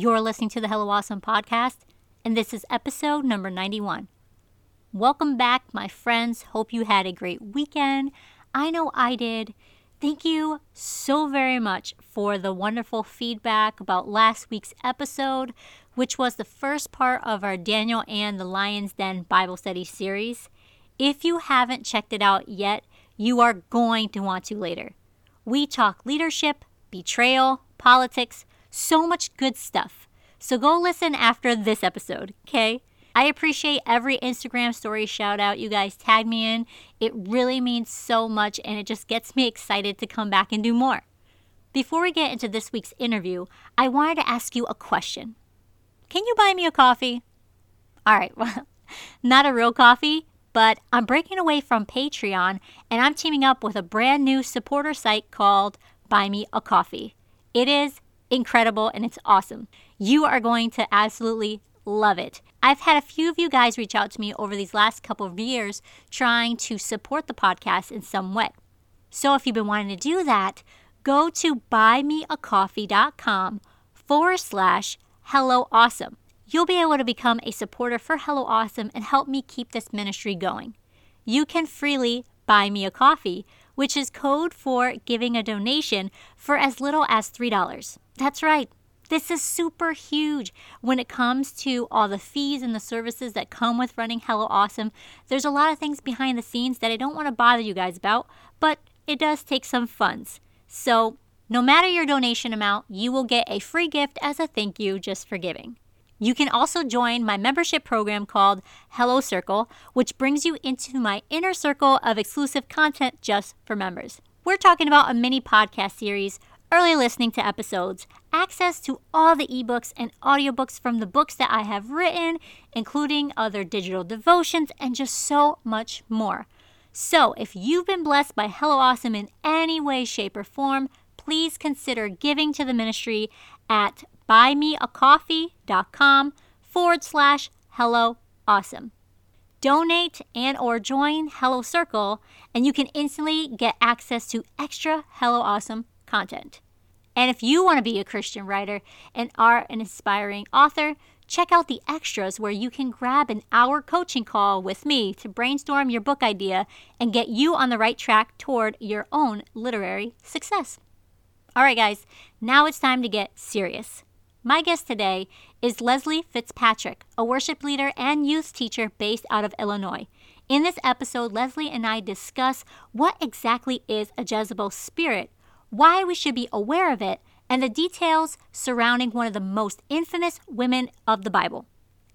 You're listening to the Hello Awesome podcast, and this is episode number 91. Welcome back, my friends. Hope you had a great weekend. I know I did. Thank you so very much for the wonderful feedback about last week's episode, which was the first part of our Daniel and the Lion's Den Bible study series. If you haven't checked it out yet, you are going to want to later. We talk leadership, betrayal, politics, so much good stuff. So go listen after this episode, okay? I appreciate every Instagram story shout out you guys tag me in. It really means so much and it just gets me excited to come back and do more. Before we get into this week's interview, I wanted to ask you a question. Can you buy me a coffee? All right, well, not a real coffee, but I'm breaking away from Patreon and I'm teaming up with a brand new supporter site called Buy Me a Coffee. It is incredible and it's awesome. You are going to absolutely love it. I've had a few of you guys reach out to me over these last couple of years trying to support the podcast in some way. So if you've been wanting to do that, go to buymeacoffee.com forward slash hello awesome. You'll be able to become a supporter for Hello Awesome and help me keep this ministry going. You can freely buy me a coffee, which is code for giving a donation for as little as $3. That's right. This is super huge when it comes to all the fees and the services that come with running Hello Awesome. There's a lot of things behind the scenes that I don't want to bother you guys about, but it does take some funds. So, no matter your donation amount, you will get a free gift as a thank you just for giving. You can also join my membership program called Hello Circle, which brings you into my inner circle of exclusive content just for members. We're talking about a mini podcast series early listening to episodes, access to all the ebooks and audiobooks from the books that I have written, including other digital devotions, and just so much more. So, if you've been blessed by Hello Awesome in any way, shape, or form, please consider giving to the ministry at buymeacoffee.com forward slash hello awesome. Donate and or join Hello Circle, and you can instantly get access to extra Hello Awesome content. And if you want to be a Christian writer and are an inspiring author, check out the extras where you can grab an hour coaching call with me to brainstorm your book idea and get you on the right track toward your own literary success. All right, guys, now it's time to get serious. My guest today is Leslie Fitzpatrick, a worship leader and youth teacher based out of Illinois. In this episode, Leslie and I discuss what exactly is a Jezebel spirit why we should be aware of it, and the details surrounding one of the most infamous women of the Bible.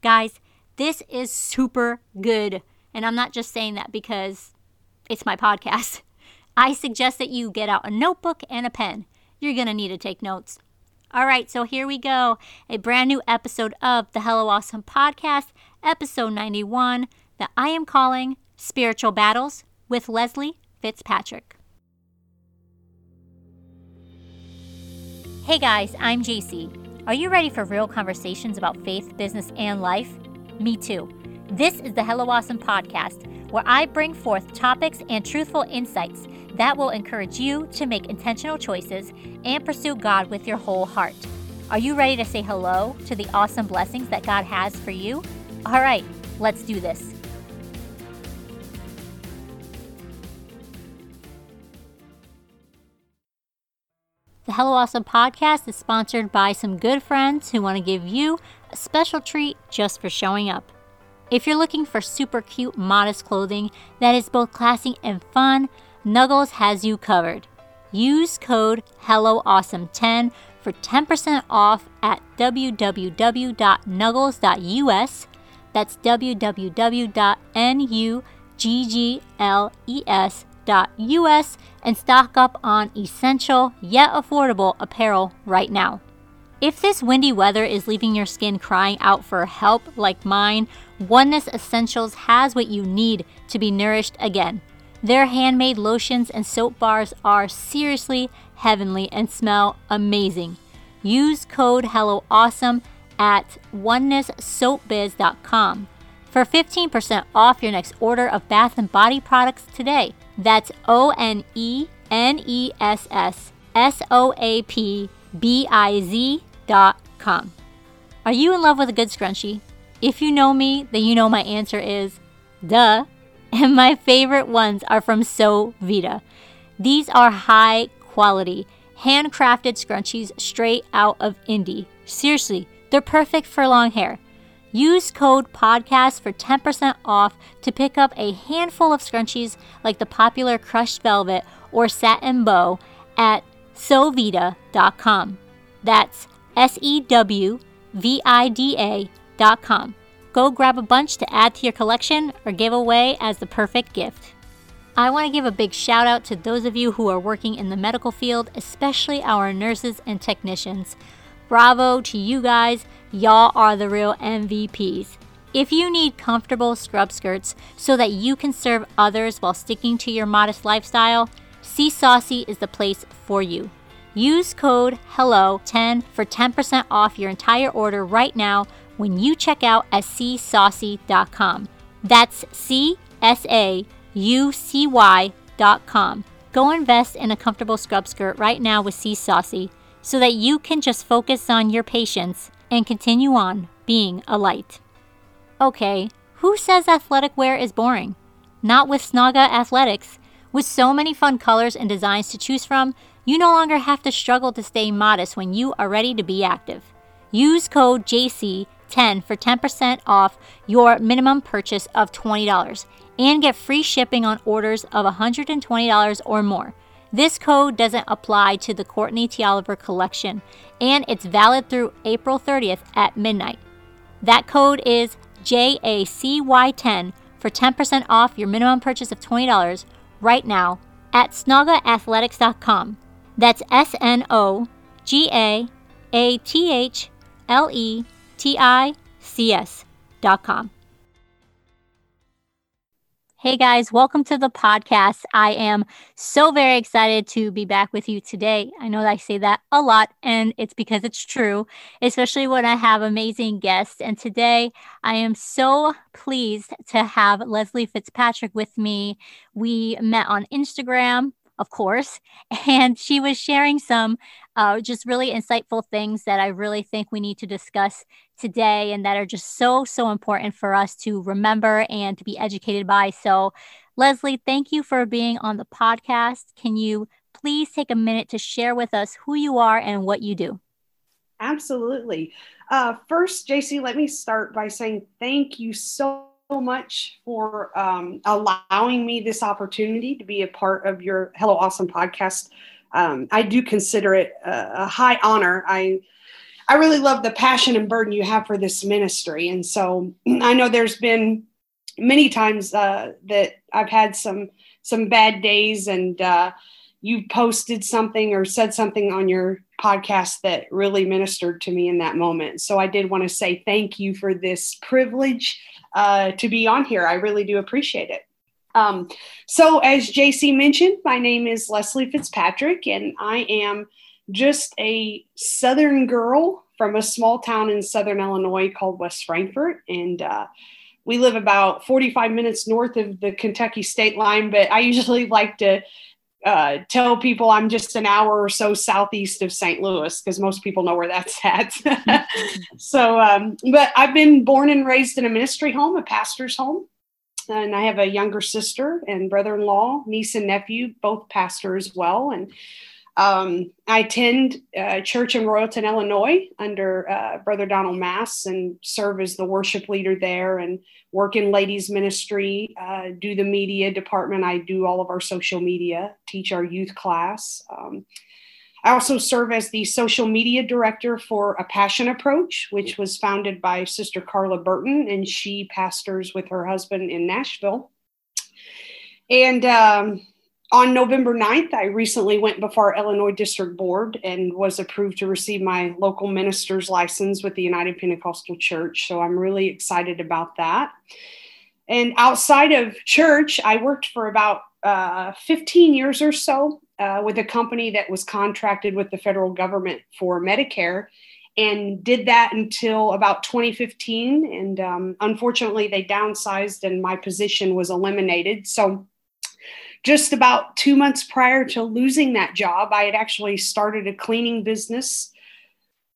Guys, this is super good. And I'm not just saying that because it's my podcast. I suggest that you get out a notebook and a pen. You're going to need to take notes. All right, so here we go. A brand new episode of the Hello Awesome podcast, episode 91, that I am calling Spiritual Battles with Leslie Fitzpatrick. Hey guys, I'm JC. Are you ready for real conversations about faith, business, and life? Me too. This is the Hello Awesome podcast, where I bring forth topics and truthful insights that will encourage you to make intentional choices and pursue God with your whole heart. Are you ready to say hello to the awesome blessings that God has for you? All right, let's do this. The Hello Awesome podcast is sponsored by some good friends who want to give you a special treat just for showing up. If you're looking for super cute, modest clothing that is both classy and fun, Nuggles has you covered. Use code HelloAwesome10 for 10% off at www.nuggles.us. That's www.nuggles.us us and stock up on essential yet affordable apparel right now. If this windy weather is leaving your skin crying out for help like mine, Oneness Essentials has what you need to be nourished again. Their handmade lotions and soap bars are seriously heavenly and smell amazing. Use code HelloAwesome at onenesssoapbiz.com for 15% off your next order of bath and body products today. That's O N E N E S S S O A P B I Z dot com. Are you in love with a good scrunchie? If you know me, then you know my answer is duh. And my favorite ones are from Sew Vida. These are high quality, handcrafted scrunchies straight out of Indy. Seriously, they're perfect for long hair. Use code PODCAST for 10% off to pick up a handful of scrunchies like the popular crushed velvet or satin bow at sewvida.com. That's S E W V I D A.com. Go grab a bunch to add to your collection or give away as the perfect gift. I want to give a big shout out to those of you who are working in the medical field, especially our nurses and technicians. Bravo to you guys, y'all are the real MVPs. If you need comfortable scrub skirts so that you can serve others while sticking to your modest lifestyle, See Saucy is the place for you. Use code HELLO10 for 10% off your entire order right now when you check out at csaucy.com. That's C S A U C Y.com. Go invest in a comfortable scrub skirt right now with See Saucy so that you can just focus on your patients and continue on being a light. Okay, who says athletic wear is boring? Not with Snoga Athletics. With so many fun colors and designs to choose from, you no longer have to struggle to stay modest when you are ready to be active. Use code JC10 for 10% off your minimum purchase of $20 and get free shipping on orders of $120 or more. This code doesn't apply to the Courtney T. Oliver collection, and it's valid through April 30th at midnight. That code is JACY10 for 10% off your minimum purchase of $20 right now at snogaathletics.com. That's S N O G A A T H L E T I C S.com. Hey guys, welcome to the podcast. I am so very excited to be back with you today. I know that I say that a lot, and it's because it's true, especially when I have amazing guests. And today I am so pleased to have Leslie Fitzpatrick with me. We met on Instagram of course. And she was sharing some uh, just really insightful things that I really think we need to discuss today and that are just so, so important for us to remember and to be educated by. So, Leslie, thank you for being on the podcast. Can you please take a minute to share with us who you are and what you do? Absolutely. Uh, first, JC, let me start by saying thank you so much for um, allowing me this opportunity to be a part of your Hello Awesome podcast. Um, I do consider it a, a, high honor. I I really love the passion and burden you have for this ministry, and so I know there's been many times uh, that I've had some some bad days, and uh, you posted something or said something on your podcast that really ministered to me in that moment. So I did want to say thank you for this privilege uh, to be on here. I really do appreciate it. Um, so, as JC mentioned, my name is Leslie Fitzpatrick, and I am just a Southern girl from a small town in Southern Illinois called West Frankfort. And uh, we live about 45 minutes north of the Kentucky state line, but I usually like to uh, tell people I'm just an hour or so southeast of St. Louis because most people know where that's at. so, um, but I've been born and raised in a ministry home, a pastor's home. And I have a younger sister and brother in law, niece and nephew, both pastor as well. And um, I attend uh, church in Royalton, Illinois, under uh, Brother Donald Mass, and serve as the worship leader there, and work in ladies ministry. Uh, do the media department. I do all of our social media. Teach our youth class. Um, I also serve as the social media director for A Passion Approach, which was founded by Sister Carla Burton, and she pastors with her husband in Nashville. And um, on November 9th, I recently went before Illinois District Board and was approved to receive my local minister's license with the United Pentecostal Church. So I'm really excited about that. And outside of church, I worked for about uh, 15 years or so uh, with a company that was contracted with the federal government for Medicare and did that until about 2015. And um, unfortunately, they downsized and my position was eliminated. So just about two months prior to losing that job, I had actually started a cleaning business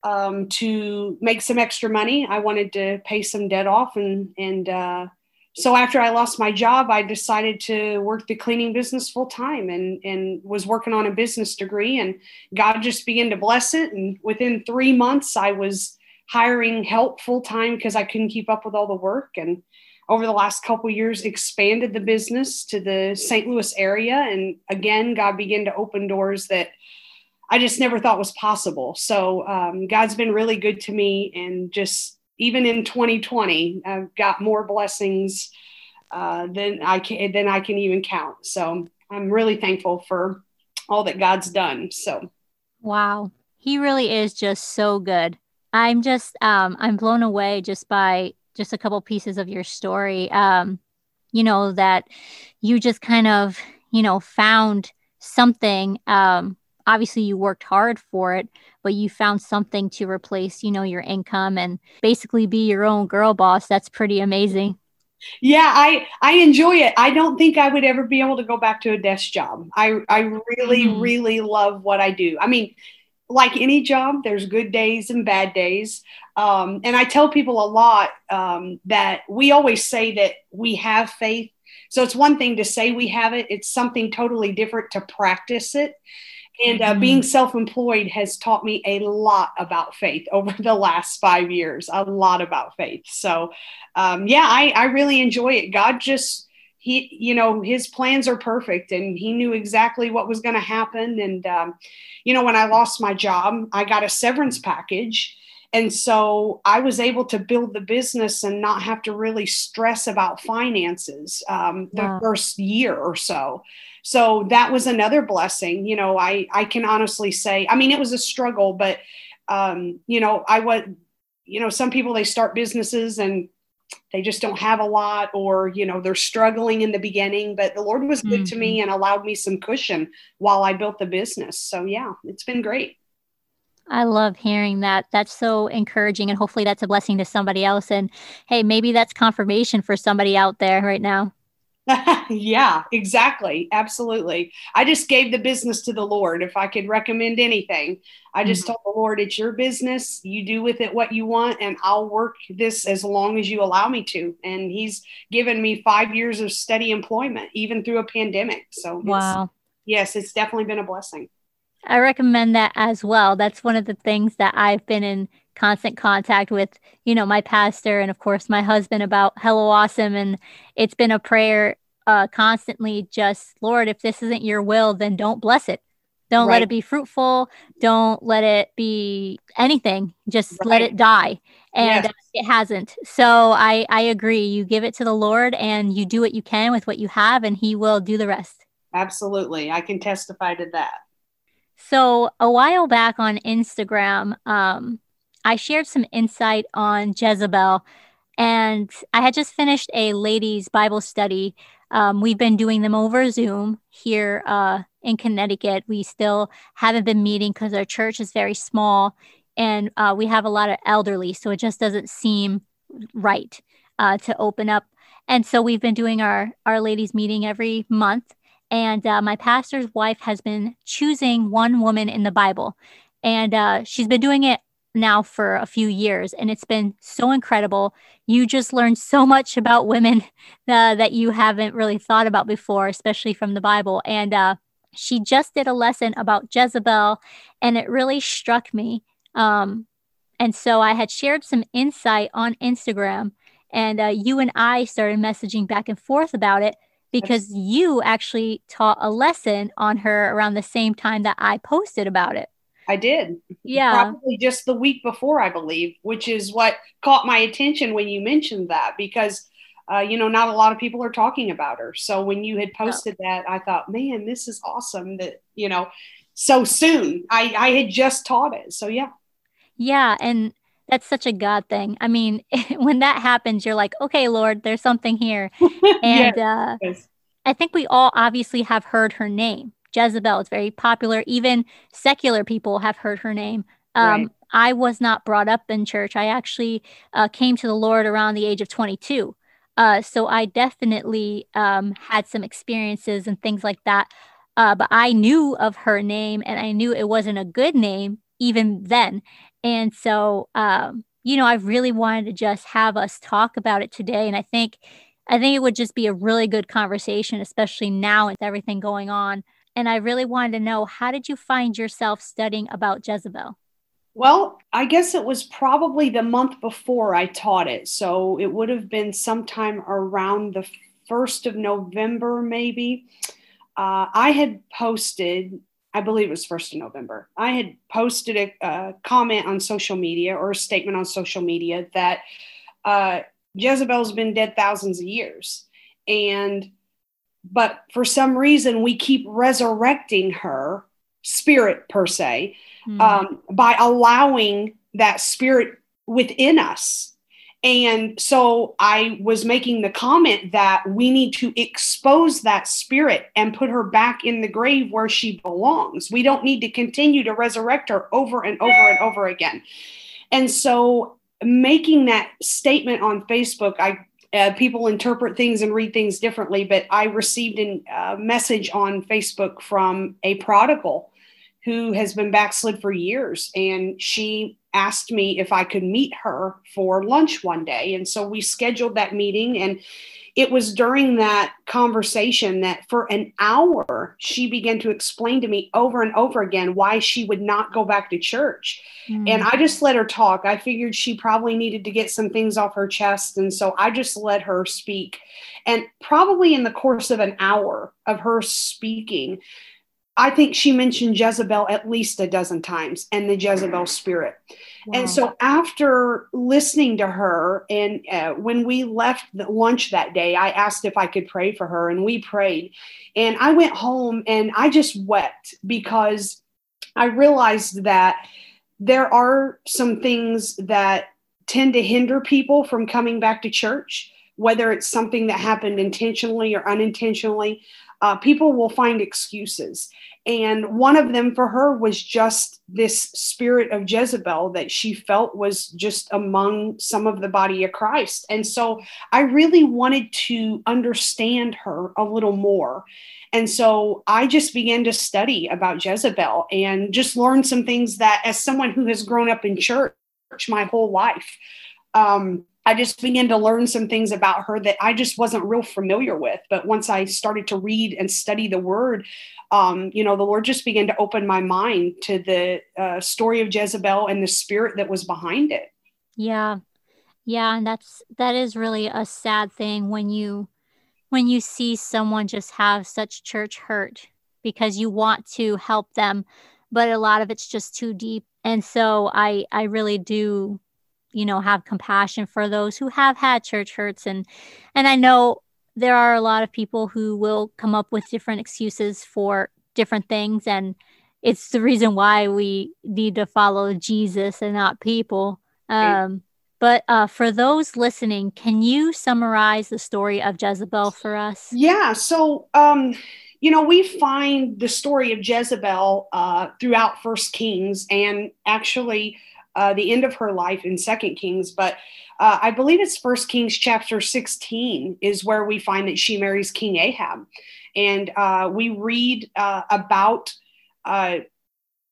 um, to make some extra money. I wanted to pay some debt off, and and uh, so after I lost my job, I decided to work the cleaning business full time, and and was working on a business degree, and God just began to bless it. And within three months, I was hiring help full time because I couldn't keep up with all the work, and over the last couple years expanded the business to the St. Louis area, and again, God began to open doors that I just never thought was possible. So um, God's been really good to me, and just even in 2020, I've got more blessings uh, than I can than I can even count. So I'm really thankful for all that God's done. So wow, He really is just so good. I'm just um, I'm blown away just by just a couple pieces of your story. Um, you know that you just kind of you know found something um, obviously you worked hard for it but you found something to replace you know your income and basically be your own girl boss that's pretty amazing yeah i i enjoy it i don't think i would ever be able to go back to a desk job i i really mm. really love what i do i mean like any job there's good days and bad days um, and i tell people a lot um, that we always say that we have faith so it's one thing to say we have it it's something totally different to practice it and uh, mm-hmm. being self employed has taught me a lot about faith over the last five years, a lot about faith. So, um, yeah, I, I really enjoy it. God just, he, you know, his plans are perfect and he knew exactly what was going to happen. And, um, you know, when I lost my job, I got a severance package. And so I was able to build the business and not have to really stress about finances um, the wow. first year or so so that was another blessing you know i i can honestly say i mean it was a struggle but um you know i was you know some people they start businesses and they just don't have a lot or you know they're struggling in the beginning but the lord was good mm-hmm. to me mm-hmm. and allowed me some cushion while i built the business so yeah it's been great I love hearing that. That's so encouraging. And hopefully that's a blessing to somebody else. And hey, maybe that's confirmation for somebody out there right now. yeah, exactly. Absolutely. I just gave the business to the Lord. If I could recommend anything, I just mm-hmm. told the Lord, it's your business. You do with it what you want, and I'll work this as long as you allow me to. And He's given me five years of steady employment, even through a pandemic. So, wow. yes, it's definitely been a blessing. I recommend that as well. That's one of the things that I've been in constant contact with, you know, my pastor and of course my husband about Hello Awesome. And it's been a prayer uh, constantly just, Lord, if this isn't your will, then don't bless it. Don't right. let it be fruitful. Don't let it be anything. Just right. let it die. And yes. it hasn't. So I, I agree. You give it to the Lord and you do what you can with what you have, and He will do the rest. Absolutely. I can testify to that. So a while back on Instagram, um, I shared some insight on Jezebel, and I had just finished a ladies' Bible study. Um, we've been doing them over Zoom here uh, in Connecticut. We still haven't been meeting because our church is very small, and uh, we have a lot of elderly, so it just doesn't seem right uh, to open up. And so we've been doing our our ladies' meeting every month and uh, my pastor's wife has been choosing one woman in the Bible. And uh, she's been doing it now for a few years, and it's been so incredible. You just learn so much about women uh, that you haven't really thought about before, especially from the Bible. And uh, she just did a lesson about Jezebel, and it really struck me. Um, and so I had shared some insight on Instagram, and uh, you and I started messaging back and forth about it because you actually taught a lesson on her around the same time that I posted about it. I did. Yeah. Probably just the week before, I believe, which is what caught my attention when you mentioned that because, uh, you know, not a lot of people are talking about her. So when you had posted that, I thought, man, this is awesome that, you know, so soon I, I had just taught it. So yeah. Yeah. And that's such a God thing. I mean, when that happens, you're like, okay, Lord, there's something here. And yes. uh, I think we all obviously have heard her name. Jezebel is very popular. Even secular people have heard her name. Um, right. I was not brought up in church. I actually uh, came to the Lord around the age of 22. Uh, so I definitely um, had some experiences and things like that. Uh, but I knew of her name and I knew it wasn't a good name even then. And so, um, you know, I really wanted to just have us talk about it today. And I think, I think it would just be a really good conversation, especially now with everything going on. And I really wanted to know how did you find yourself studying about Jezebel? Well, I guess it was probably the month before I taught it. So it would have been sometime around the 1st of November, maybe. Uh, I had posted, I believe it was 1st of November, I had posted a, a, comment on social media or a statement on social media that uh, Jezebel's been dead thousands of years. And, but for some reason, we keep resurrecting her spirit per se mm. um, by allowing that spirit within us. And so I was making the comment that we need to expose that spirit and put her back in the grave where she belongs. We don't need to continue to resurrect her over and over and over again. And so making that statement on Facebook, I uh, people interpret things and read things differently, but I received a uh, message on Facebook from a prodigal who has been backslid for years. And she asked me if I could meet her for lunch one day. And so we scheduled that meeting. And it was during that conversation that for an hour, she began to explain to me over and over again why she would not go back to church. Mm. And I just let her talk. I figured she probably needed to get some things off her chest. And so I just let her speak. And probably in the course of an hour of her speaking, I think she mentioned Jezebel at least a dozen times and the Jezebel spirit. Wow. And so after listening to her, and uh, when we left the lunch that day, I asked if I could pray for her, and we prayed. And I went home and I just wept because I realized that there are some things that tend to hinder people from coming back to church, whether it's something that happened intentionally or unintentionally uh, people will find excuses. And one of them for her was just this spirit of Jezebel that she felt was just among some of the body of Christ. And so I really wanted to understand her a little more. And so I just began to study about Jezebel and just learn some things that, as someone who has grown up in church my whole life, um, I just began to learn some things about her that I just wasn't real familiar with. But once I started to read and study the word, um, you know, the Lord just began to open my mind to the uh, story of Jezebel and the spirit that was behind it. Yeah. Yeah. And that's, that is really a sad thing when you, when you see someone just have such church hurt because you want to help them, but a lot of it's just too deep. And so I, I really do you know have compassion for those who have had church hurts. And and I know there are a lot of people who will come up with different excuses for different things. And it's the reason why we need to follow Jesus and not people. Um, but uh, for those listening, can you summarize the story of Jezebel for us? Yeah. So, um, you know, we find the story of Jezebel uh, throughout First Kings, and actually, uh, the end of her life in Second Kings, but uh, I believe it's First Kings chapter 16 is where we find that she marries King Ahab, and uh, we read uh, about uh,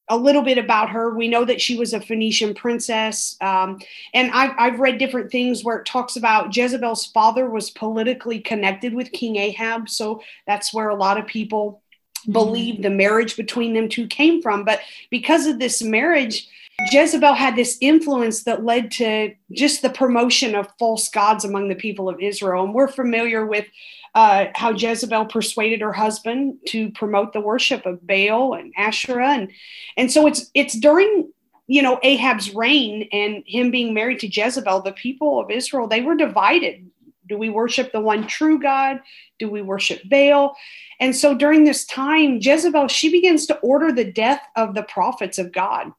a little bit about her. We know that she was a Phoenician princess. Um, and I've, I've read different things where it talks about Jezebel's father was politically connected with King Ahab. So that's where a lot of people mm-hmm. believe the marriage between them two came from. But because of this marriage, Jezebel had this influence that led to just the promotion of false gods among the people of Israel. And we're familiar with uh, how Jezebel persuaded her husband to promote the worship of Baal and Asherah. And, and so it's, it's during, you know, Ahab's reign and him being married to Jezebel, the people of Israel, they were divided. Do we worship the one true God? Do we worship Baal? And so during this time, Jezebel, she begins to order the death of the prophets of God.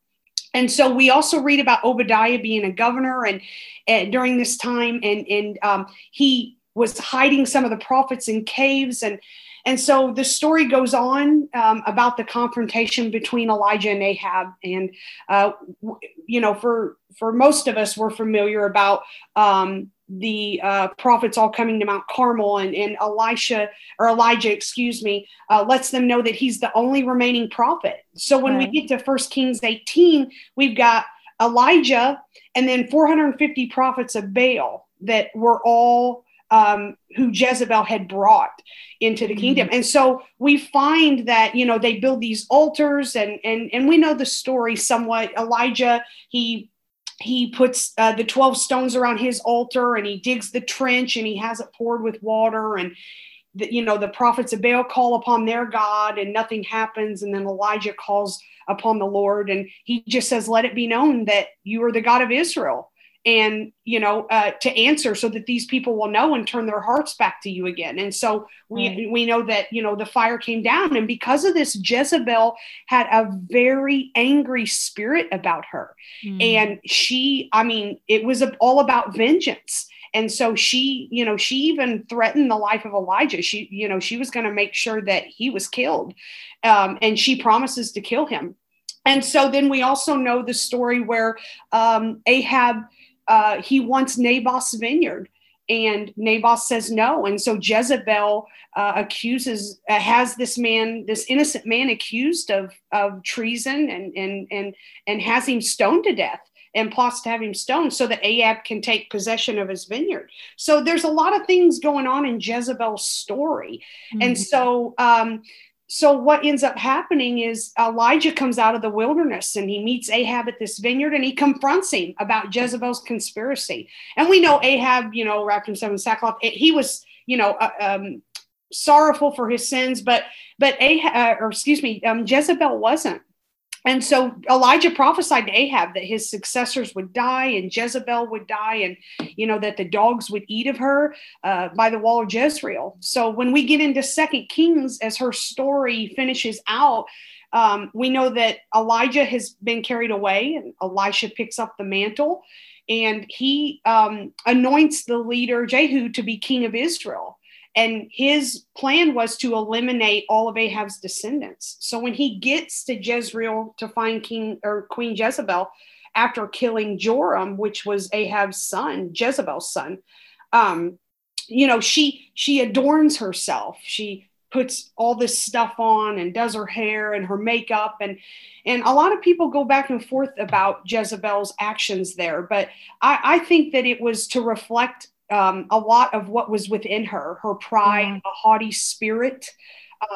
And so we also read about Obadiah being a governor and, and during this time, and and um, he was hiding some of the prophets in caves, and and so the story goes on um, about the confrontation between Elijah and Ahab, and uh, you know, for for most of us, we're familiar about um, the uh, prophets all coming to Mount Carmel, and, and Elisha or Elijah, excuse me, uh, lets them know that he's the only remaining prophet. So when we get to First Kings 18, we've got Elijah, and then 450 prophets of Baal that were all um, who Jezebel had brought into the mm-hmm. kingdom. And so we find that, you know, they build these altars and, and, and we know the story somewhat. Elijah, he, he puts uh, the 12 stones around his altar and he digs the trench and he has it poured with water and the, you know the prophets of baal call upon their god and nothing happens and then elijah calls upon the lord and he just says let it be known that you are the god of israel and you know uh, to answer so that these people will know and turn their hearts back to you again. And so we right. we know that you know the fire came down and because of this jezebel had a very angry spirit about her. Mm. and she i mean it was all about vengeance. And so she you know she even threatened the life of elijah. She you know she was going to make sure that he was killed um, and she promises to kill him. And so then we also know the story where um, ahab uh, he wants Naboth's vineyard. And Naboth says no. And so Jezebel uh, accuses, uh, has this man, this innocent man accused of, of treason and, and, and, and has him stoned to death and plots to have him stoned so that Ahab can take possession of his vineyard. So there's a lot of things going on in Jezebel's story. Mm-hmm. And so um, so what ends up happening is Elijah comes out of the wilderness and he meets Ahab at this vineyard and he confronts him about Jezebel's conspiracy. And we know Ahab, you know, wrapped himself in sackcloth. He was, you know, uh, um, sorrowful for his sins, but but Ahab, or excuse me, um, Jezebel wasn't. And so Elijah prophesied to Ahab that his successors would die and Jezebel would die and, you know, that the dogs would eat of her uh, by the wall of Jezreel. So when we get into Second Kings, as her story finishes out, um, we know that Elijah has been carried away and Elisha picks up the mantle and he um, anoints the leader Jehu to be king of Israel. And his plan was to eliminate all of Ahab's descendants. So when he gets to Jezreel to find King or Queen Jezebel after killing Joram, which was Ahab's son, Jezebel's son, um, you know, she she adorns herself. She puts all this stuff on and does her hair and her makeup and and a lot of people go back and forth about Jezebel's actions there, but I, I think that it was to reflect um, a lot of what was within her her pride, mm-hmm. a haughty spirit.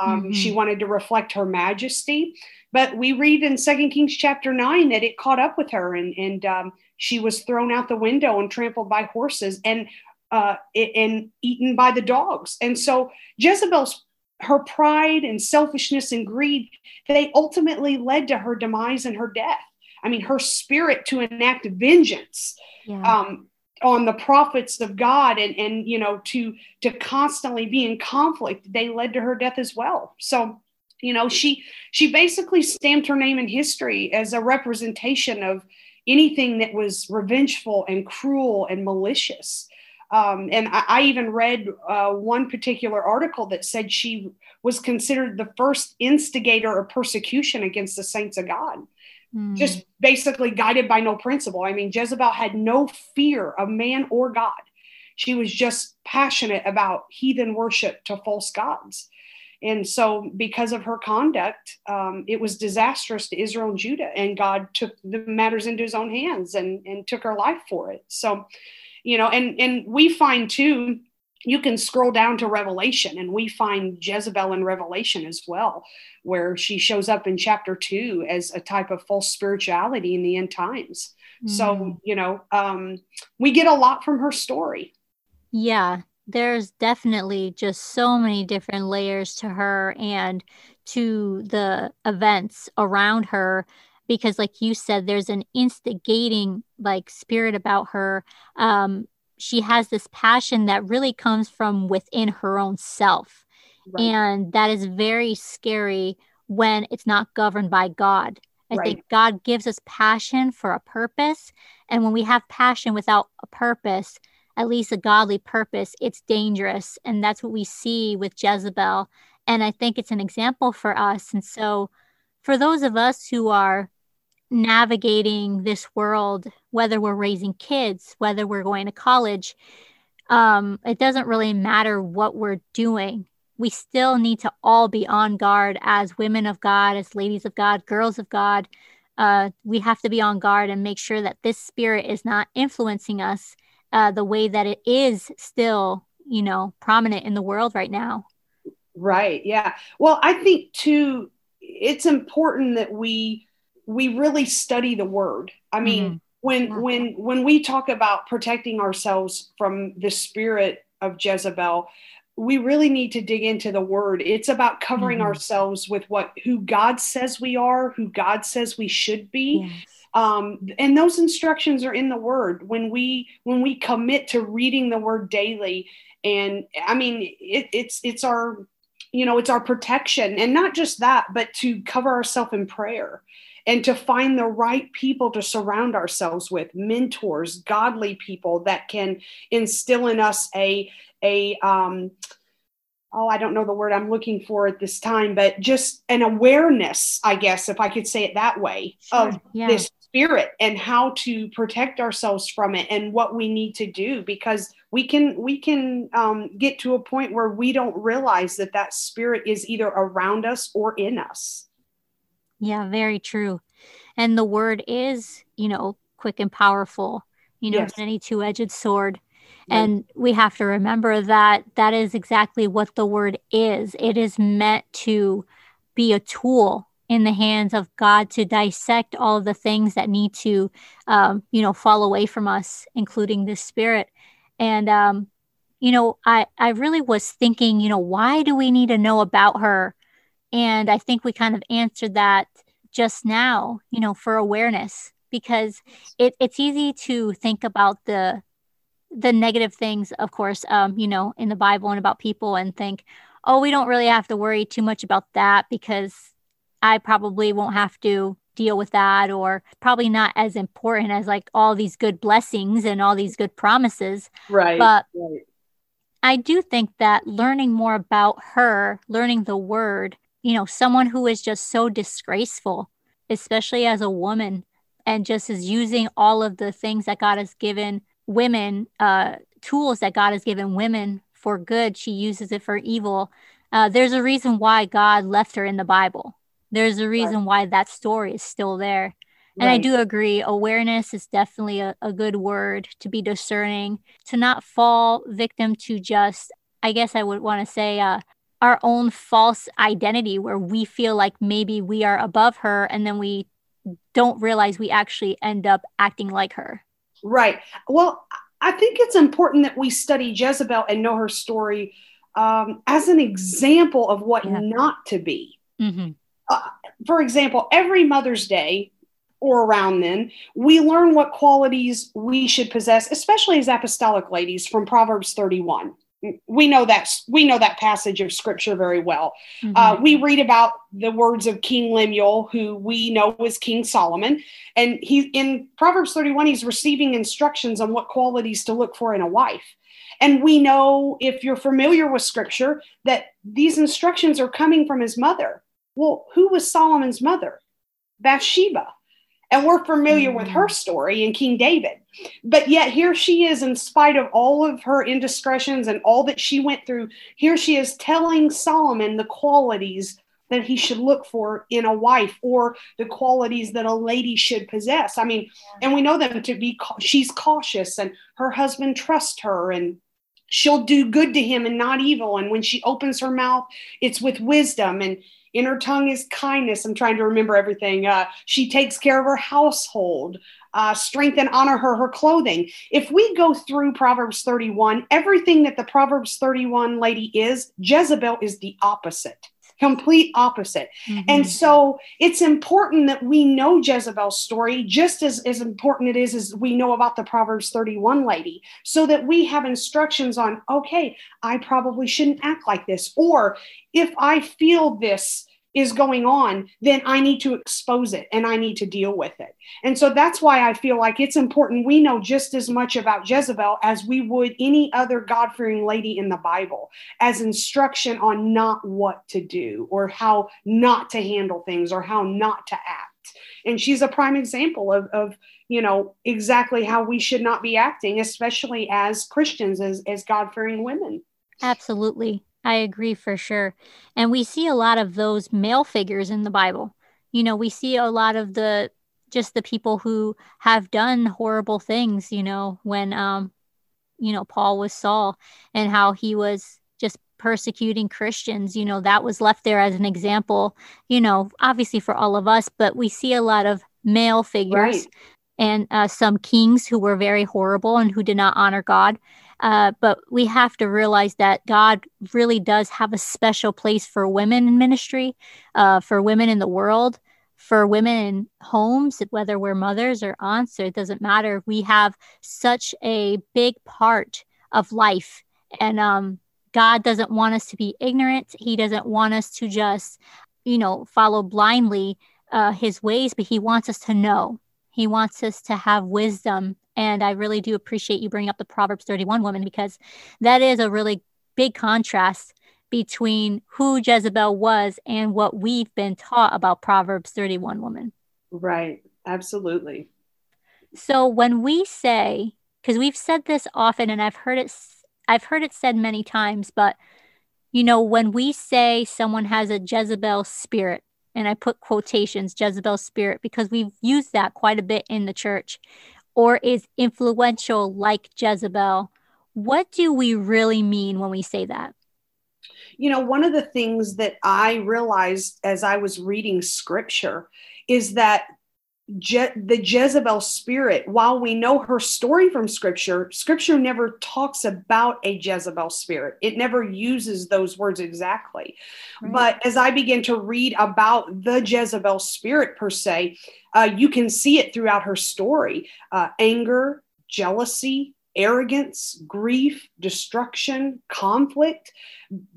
Um, mm-hmm. She wanted to reflect her majesty. But we read in Second Kings chapter 9 that it caught up with her and, and um, she was thrown out the window and trampled by horses and, uh, and eaten by the dogs. And so Jezebel's her pride and selfishness and greed, they ultimately led to her demise and her death. I mean, her spirit to enact vengeance yeah. um, on the prophets of God and and you know to to constantly be in conflict they led to her death as well. So you know she she basically stamped her name in history as a representation of anything that was revengeful and cruel and malicious. Um, and I, I, even read uh, one particular article that said she was considered the first instigator of persecution against the saints of God mm. just basically guided by no principle. I mean, Jezebel had no fear of man or God. She was just passionate about heathen worship to false gods. And so, because of her conduct, um, it was disastrous to Israel and Judah, and God took the matters into his own hands and, and took her life for it. So, you know, and, and we find too you can scroll down to Revelation and we find Jezebel in Revelation as well, where she shows up in chapter two as a type of false spirituality in the end times. Mm. So, you know, um, we get a lot from her story. Yeah, there's definitely just so many different layers to her and to the events around her because like you said there's an instigating like spirit about her um she has this passion that really comes from within her own self. Right. And that is very scary when it's not governed by God. I right. think God gives us passion for a purpose. And when we have passion without a purpose, at least a godly purpose, it's dangerous. And that's what we see with Jezebel. And I think it's an example for us. And so, for those of us who are navigating this world, whether we're raising kids, whether we're going to college, um, it doesn't really matter what we're doing. We still need to all be on guard as women of God, as ladies of God, girls of God, uh, we have to be on guard and make sure that this spirit is not influencing us uh, the way that it is still, you know, prominent in the world right now. Right. Yeah. Well, I think too, it's important that we we really study the word. I mean, mm-hmm. When when when we talk about protecting ourselves from the spirit of Jezebel, we really need to dig into the word. It's about covering mm-hmm. ourselves with what who God says we are, who God says we should be. Yes. Um, and those instructions are in the word when we when we commit to reading the word daily and i mean it, it's it's our you know it's our protection and not just that but to cover ourselves in prayer and to find the right people to surround ourselves with mentors godly people that can instill in us a a um oh i don't know the word i'm looking for at this time but just an awareness i guess if i could say it that way sure. of yeah. this spirit and how to protect ourselves from it and what we need to do because we can we can um, get to a point where we don't realize that that spirit is either around us or in us yeah very true and the word is you know quick and powerful you know yes. any two-edged sword and we have to remember that that is exactly what the word is it is meant to be a tool in the hands of God to dissect all the things that need to, um, you know, fall away from us, including this spirit. And, um, you know, I, I really was thinking, you know, why do we need to know about her? And I think we kind of answered that just now, you know, for awareness, because it, it's easy to think about the the negative things, of course, um, you know, in the Bible and about people and think, oh, we don't really have to worry too much about that because I probably won't have to deal with that or probably not as important as like all these good blessings and all these good promises. Right. But right. I do think that learning more about her, learning the word, you know, someone who is just so disgraceful, especially as a woman, and just is using all of the things that God has given women, uh, tools that God has given women for good, she uses it for evil. Uh, there's a reason why God left her in the Bible. There's a reason right. why that story is still there. And right. I do agree, awareness is definitely a, a good word to be discerning, to not fall victim to just, I guess I would want to say, uh, our own false identity where we feel like maybe we are above her and then we don't realize we actually end up acting like her. Right. Well, I think it's important that we study Jezebel and know her story um, as an example of what yeah. not to be. Mm-hmm uh, for example, every Mother's Day or around then, we learn what qualities we should possess, especially as apostolic ladies from Proverbs 31. We know that we know that passage of scripture very well. Mm-hmm. Uh, we read about the words of King Lemuel, who we know was King Solomon, and he in Proverbs 31 he's receiving instructions on what qualities to look for in a wife. And we know, if you're familiar with scripture, that these instructions are coming from his mother. Well, who was Solomon's mother? Bathsheba. And we're familiar mm. with her mm. story in King David. But yet, here she is, in spite of all of her indiscretions and all that she went through, here she is telling Solomon the qualities that he should look for in a wife or the qualities that a lady should possess. I mean, and we know them to be, she's cautious and her husband trusts her and she'll do good to him and not evil. And when she opens her mouth, it's with wisdom. And in her tongue is kindness. I'm trying to remember everything. Uh, she takes care of her household. Uh, strength and honor her her clothing. If we go through Proverbs 31, everything that the Proverbs 31 lady is, Jezebel is the opposite complete opposite. Mm-hmm. And so it's important that we know Jezebel's story just as, as important it is as we know about the Proverbs 31 lady, so that we have instructions on, okay, I probably shouldn't act like this. Or if I feel this, is going on, then I need to expose it and I need to deal with it. And so that's why I feel like it's important we know just as much about Jezebel as we would any other God fearing lady in the Bible as instruction on not what to do or how not to handle things or how not to act. And she's a prime example of, of you know, exactly how we should not be acting, especially as Christians, as, as God fearing women. Absolutely. I agree for sure. And we see a lot of those male figures in the Bible. You know, we see a lot of the just the people who have done horrible things, you know, when um you know Paul was Saul and how he was just persecuting Christians, you know, that was left there as an example, you know, obviously for all of us, but we see a lot of male figures right. and uh, some kings who were very horrible and who did not honor God. Uh, but we have to realize that God really does have a special place for women in ministry, uh, for women in the world for women in homes, whether we're mothers or aunts, or it doesn't matter. We have such a big part of life. And um, God doesn't want us to be ignorant. He doesn't want us to just, you know, follow blindly uh, his ways, but he wants us to know. He wants us to have wisdom. And I really do appreciate you bringing up the Proverbs 31 woman because that is a really big contrast between who Jezebel was and what we've been taught about Proverbs 31 woman. Right. Absolutely. So when we say, because we've said this often and I've heard it I've heard it said many times, but you know, when we say someone has a Jezebel spirit, and I put quotations, Jezebel spirit, because we've used that quite a bit in the church, or is influential like Jezebel, what do we really mean when we say that? you know, one of the things that I realized as I was reading scripture is that Je- the Jezebel spirit, while we know her story from scripture, scripture never talks about a Jezebel spirit. It never uses those words exactly. Right. But as I begin to read about the Jezebel spirit per se, uh, you can see it throughout her story uh, anger, jealousy, arrogance, grief, destruction, conflict.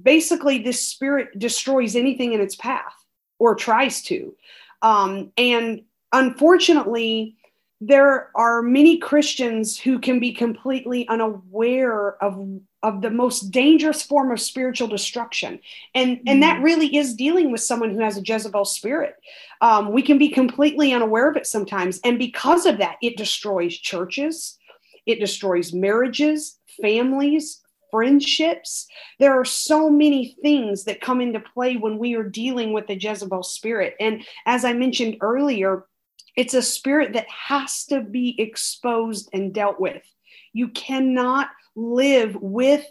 Basically, this spirit destroys anything in its path or tries to. Um, and unfortunately, there are many Christians who can be completely unaware of, of the most dangerous form of spiritual destruction. And, mm-hmm. and that mm. really is dealing with someone who has a Jezebel spirit. Um, we can be completely unaware of it sometimes. And because of that, it destroys churches, it destroys marriages, families, friendships. There are so many things that come into play when we are dealing with the Jezebel spirit. And as I mentioned earlier, it's a spirit that has to be exposed and dealt with. You cannot live with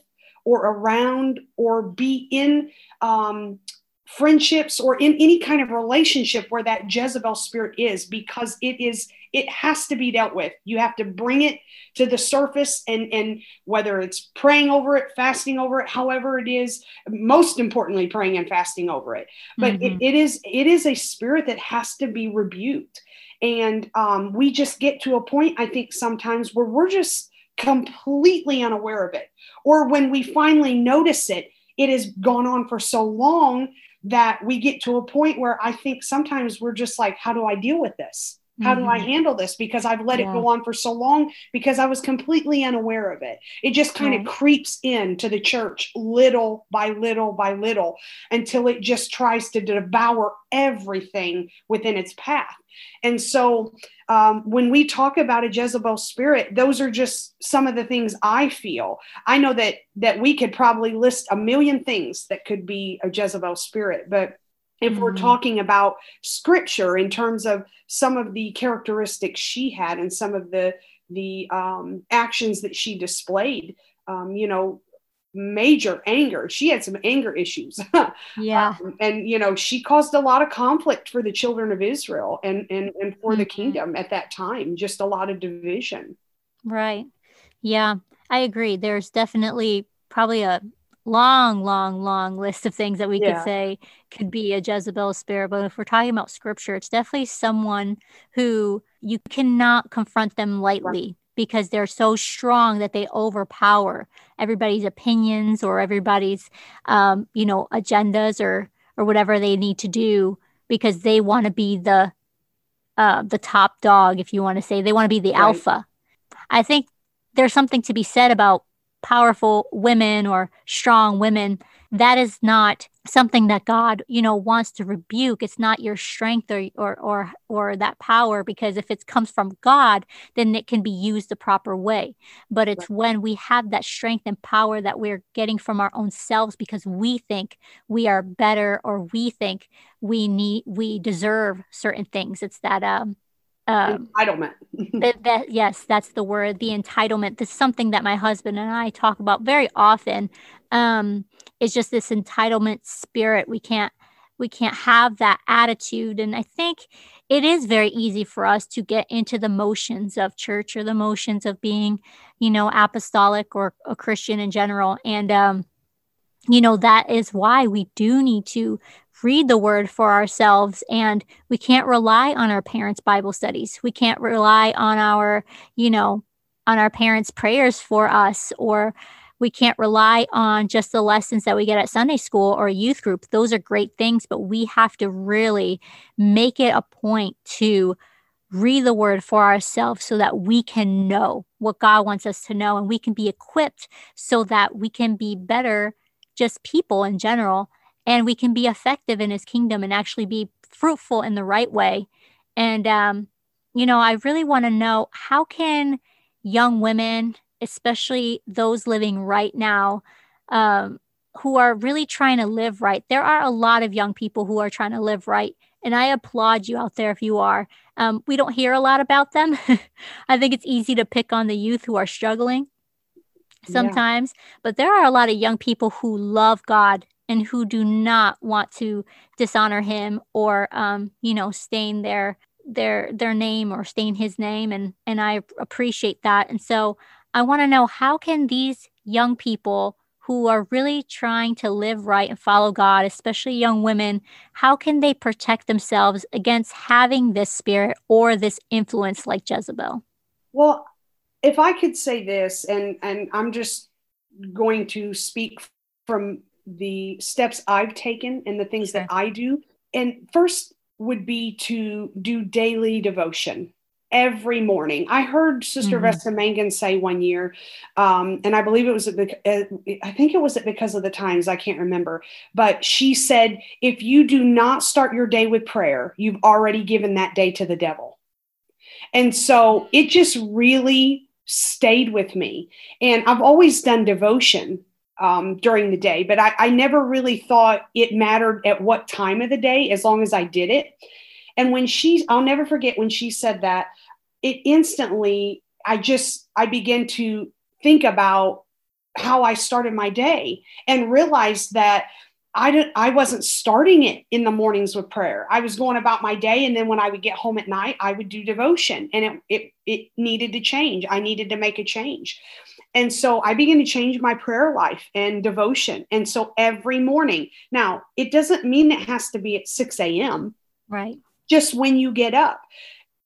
or around or be in um, friendships or in any kind of relationship where that Jezebel spirit is because it is it has to be dealt with. You have to bring it to the surface and and whether it's praying over it, fasting over it, however it is, most importantly praying and fasting over it. But mm-hmm. it, it is it is a spirit that has to be rebuked. And um, we just get to a point, I think, sometimes where we're just completely unaware of it. Or when we finally notice it, it has gone on for so long that we get to a point where I think sometimes we're just like, how do I deal with this? How mm-hmm. do I mm-hmm. handle this? Because I've let yeah. it go on for so long because I was completely unaware of it. It just kind of creeps into the church little by little by little until it just tries to devour everything within its path. And so um, when we talk about a Jezebel spirit, those are just some of the things I feel. I know that that we could probably list a million things that could be a Jezebel spirit, but if we're mm-hmm. talking about scripture in terms of some of the characteristics she had and some of the the um, actions that she displayed um, you know major anger. She had some anger issues. Yeah. um, and you know she caused a lot of conflict for the children of israel and and, and for mm-hmm. the kingdom at that time just a lot of division. Right. Yeah i agree. There's definitely probably a long, long, long list of things that we yeah. could say could be a Jezebel spirit. But if we're talking about scripture, it's definitely someone who you cannot confront them lightly. Because they're so strong that they overpower everybody's opinions or everybody's, um, you know, agendas or or whatever they need to do because they want to be the uh, the top dog, if you want to say they want to be the right. alpha. I think there's something to be said about powerful women or strong women that is not something that god you know wants to rebuke. It's not your strength or or or, or that power because if it comes from god then it can be used the proper way. But it's right. when we have that strength and power that we're getting from our own selves because we think we are better or we think we need we deserve certain things. It's that um um, entitlement. that, that, yes, that's the word, the entitlement. This is something that my husband and I talk about very often. Um, it's just this entitlement spirit. We can't we can't have that attitude. And I think it is very easy for us to get into the motions of church or the motions of being, you know, apostolic or a Christian in general. And um, you know, that is why we do need to read the word for ourselves and we can't rely on our parents bible studies we can't rely on our you know on our parents prayers for us or we can't rely on just the lessons that we get at Sunday school or youth group. Those are great things, but we have to really make it a point to read the word for ourselves so that we can know what God wants us to know and we can be equipped so that we can be better just people in general and we can be effective in his kingdom and actually be fruitful in the right way. And um, you know i really want to know how can young women especially those living right now um, who are really trying to live right there are a lot of young people who are trying to live right and i applaud you out there if you are. Um, we don't hear a lot about them. I think it's easy to pick on the youth who are struggling sometimes yeah. but there are a lot of young people who love god and who do not want to dishonor him or um, you know stain their their their name or stain his name. And and I appreciate that. And so I want to know how can these young people who are really trying to live right and follow God especially young women how can they protect themselves against having this spirit or this influence like Jezebel? Well if I could say this and and I'm just going to speak from the steps I've taken and the things okay. that I do. And first would be to do daily devotion every morning. I heard Sister mm-hmm. Vesta Mangun say one year, um, and I believe it was, I think it was because of the times, I can't remember, but she said, if you do not start your day with prayer, you've already given that day to the devil. And so it just really stayed with me. And I've always done devotion um, during the day, but I, I never really thought it mattered at what time of the day as long as I did it. And when she, I'll never forget when she said that, it instantly, I just, I began to think about how I started my day and realized that I didn't I wasn't starting it in the mornings with prayer. I was going about my day and then when I would get home at night, I would do devotion and it it it needed to change. I needed to make a change. And so I began to change my prayer life and devotion. And so every morning, now it doesn't mean it has to be at 6 a.m. Right. Just when you get up.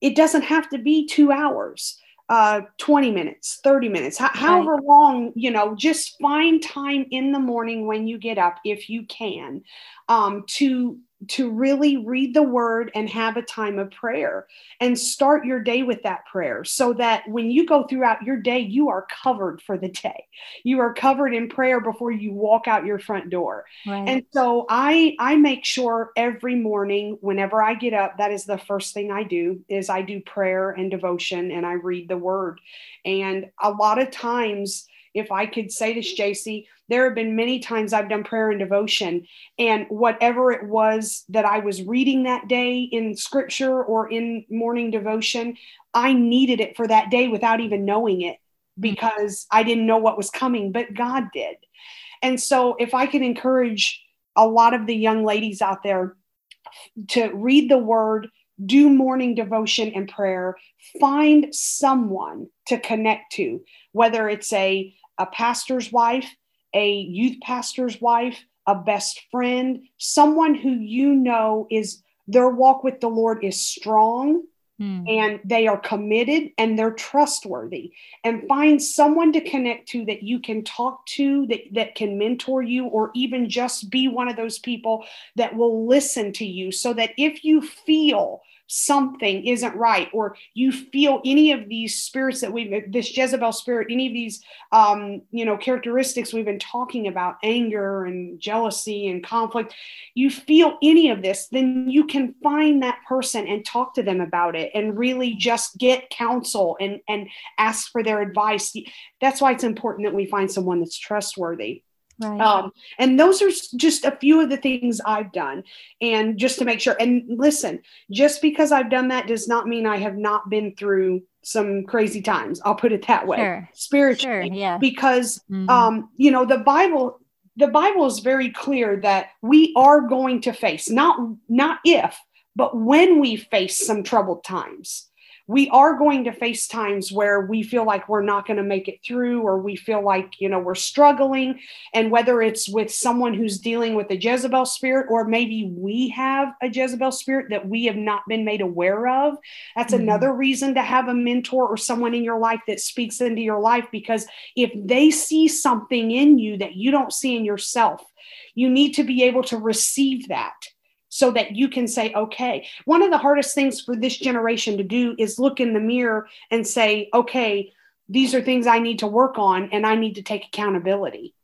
It doesn't have to be two hours uh, 20 minutes, 30 minutes, h- however right. long, you know, just find time in the morning when you get up, if you can, um, to to really read the word and have a time of prayer and start your day with that prayer so that when you go throughout your day you are covered for the day. You are covered in prayer before you walk out your front door. Right. and so i i make sure every morning whenever i get up that is the first thing i do is i do prayer and devotion and i read the word. And a lot of times if I could say this, JC, there have been many times I've done prayer and devotion, and whatever it was that I was reading that day in scripture or in morning devotion, I needed it for that day without even knowing it mm. because I didn't know what was coming, but God did. And so, if I can encourage a lot of the young ladies out there to read the word, do morning devotion and prayer, find someone to connect to, whether it's a a pastor's wife, a youth pastor's wife, a best friend, someone who you know is their walk with the Lord is strong mm. and they are committed and they're trustworthy. And find someone to connect to that you can talk to, that, that can mentor you, or even just be one of those people that will listen to you so that if you feel something isn't right or you feel any of these spirits that we've this jezebel spirit any of these um, you know characteristics we've been talking about anger and jealousy and conflict you feel any of this then you can find that person and talk to them about it and really just get counsel and and ask for their advice. That's why it's important that we find someone that's trustworthy Right. Um, and those are just a few of the things I've done. And just to make sure, and listen, just because I've done that does not mean I have not been through some crazy times. I'll put it that way. Sure. Spiritually. Sure, yeah. Because mm-hmm. um, you know, the Bible the Bible is very clear that we are going to face not not if, but when we face some troubled times we are going to face times where we feel like we're not going to make it through or we feel like you know we're struggling. And whether it's with someone who's dealing with a jezebel spirit or maybe we have a jezebel spirit that we have not been made aware of that's mm-hmm. another reason to have a mentor or someone in your life that speaks into your life. Because if they see something in you that you don't see in yourself you need to be able to receive that so that you can say, okay. One of the hardest things for this generation to do is look in the mirror and say, okay, these are things I need to work on and I need to take accountability.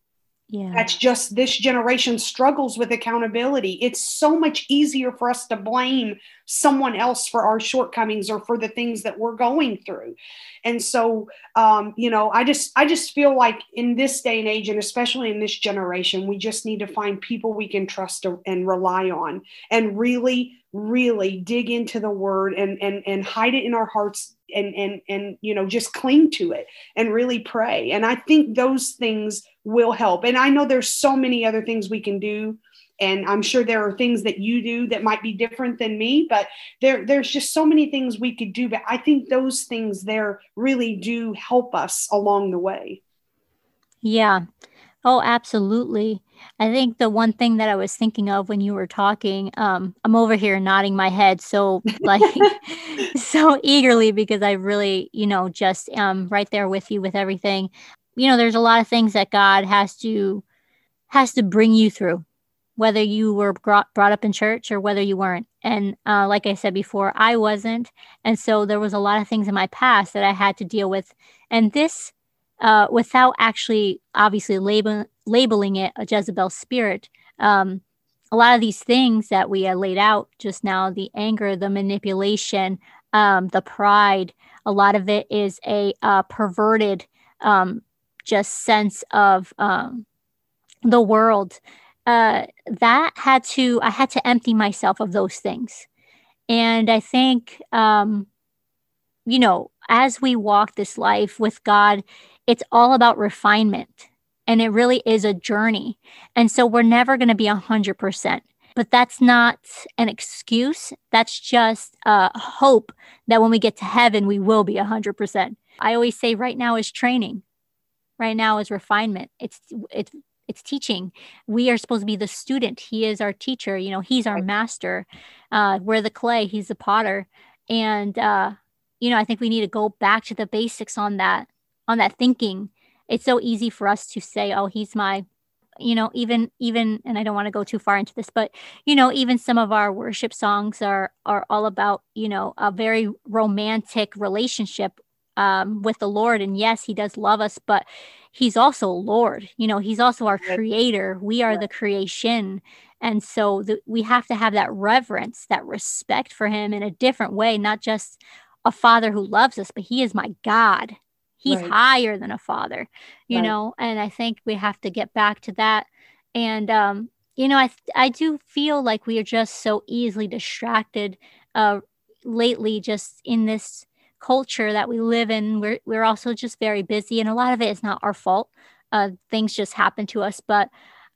Yeah. That's just this generation struggles with accountability. It's so much easier for us to blame someone else for our shortcomings or for the things that we're going through. And so um, you know, I just I just feel like in this day and age and especially in this generation, we just need to find people we can trust and rely on and really really dig into the word and and and hide it in our hearts and and and you know just cling to it and really pray. And i think those things will help. And i know there's so many other things we can do. And i'm sure there are things that you do that might be different than me but there there's just so many things we could do. But i think those things there really do help us along the way. Yeah. Oh absolutely I think the one thing that I was thinking of when you were talking, um, I'm over here nodding my head so like so eagerly because I really, you know, just am right there with you with everything. You know, there's a lot of things that God has to has to bring you through, whether you were brought, brought up in church or whether you weren't. And uh, like I said before, I wasn't, and so there was a lot of things in my past that I had to deal with, and this uh, without actually obviously label, labeling it a Jezebel spirit. Um, a lot of these things that we laid out just now the anger, the manipulation, um, the pride a lot of it is a uh, perverted um, just sense of um, the world. Uh, that had to, I had to empty myself of those things. And I think, um, you know, as we walk this life with God, it's all about refinement and it really is a journey. And so we're never going to be 100%. But that's not an excuse. That's just a hope that when we get to heaven, we will be 100%. I always say right now is training. Right now is refinement. It's it's it's teaching. We are supposed to be the student. He is our teacher. You know, he's our master. Uh, we're the clay. He's the potter. And uh, you know, I think we need to go back to the basics on that on that thinking it's so easy for us to say oh he's my you know even even and i don't want to go too far into this but you know even some of our worship songs are are all about you know a very romantic relationship um, with the lord. And yes he does love us but he's also lord. You know he's also our creator. We are the creation. And so the, we have to have that reverence that respect for him in a different way not just a father who loves us but he is my god he's right. higher than a father you right. know and i think we have to get back to that and um you know i i do feel like we are just so easily distracted uh lately just in this culture that we live in we're we're also just very busy and a lot of it is not our fault uh things just happen to us but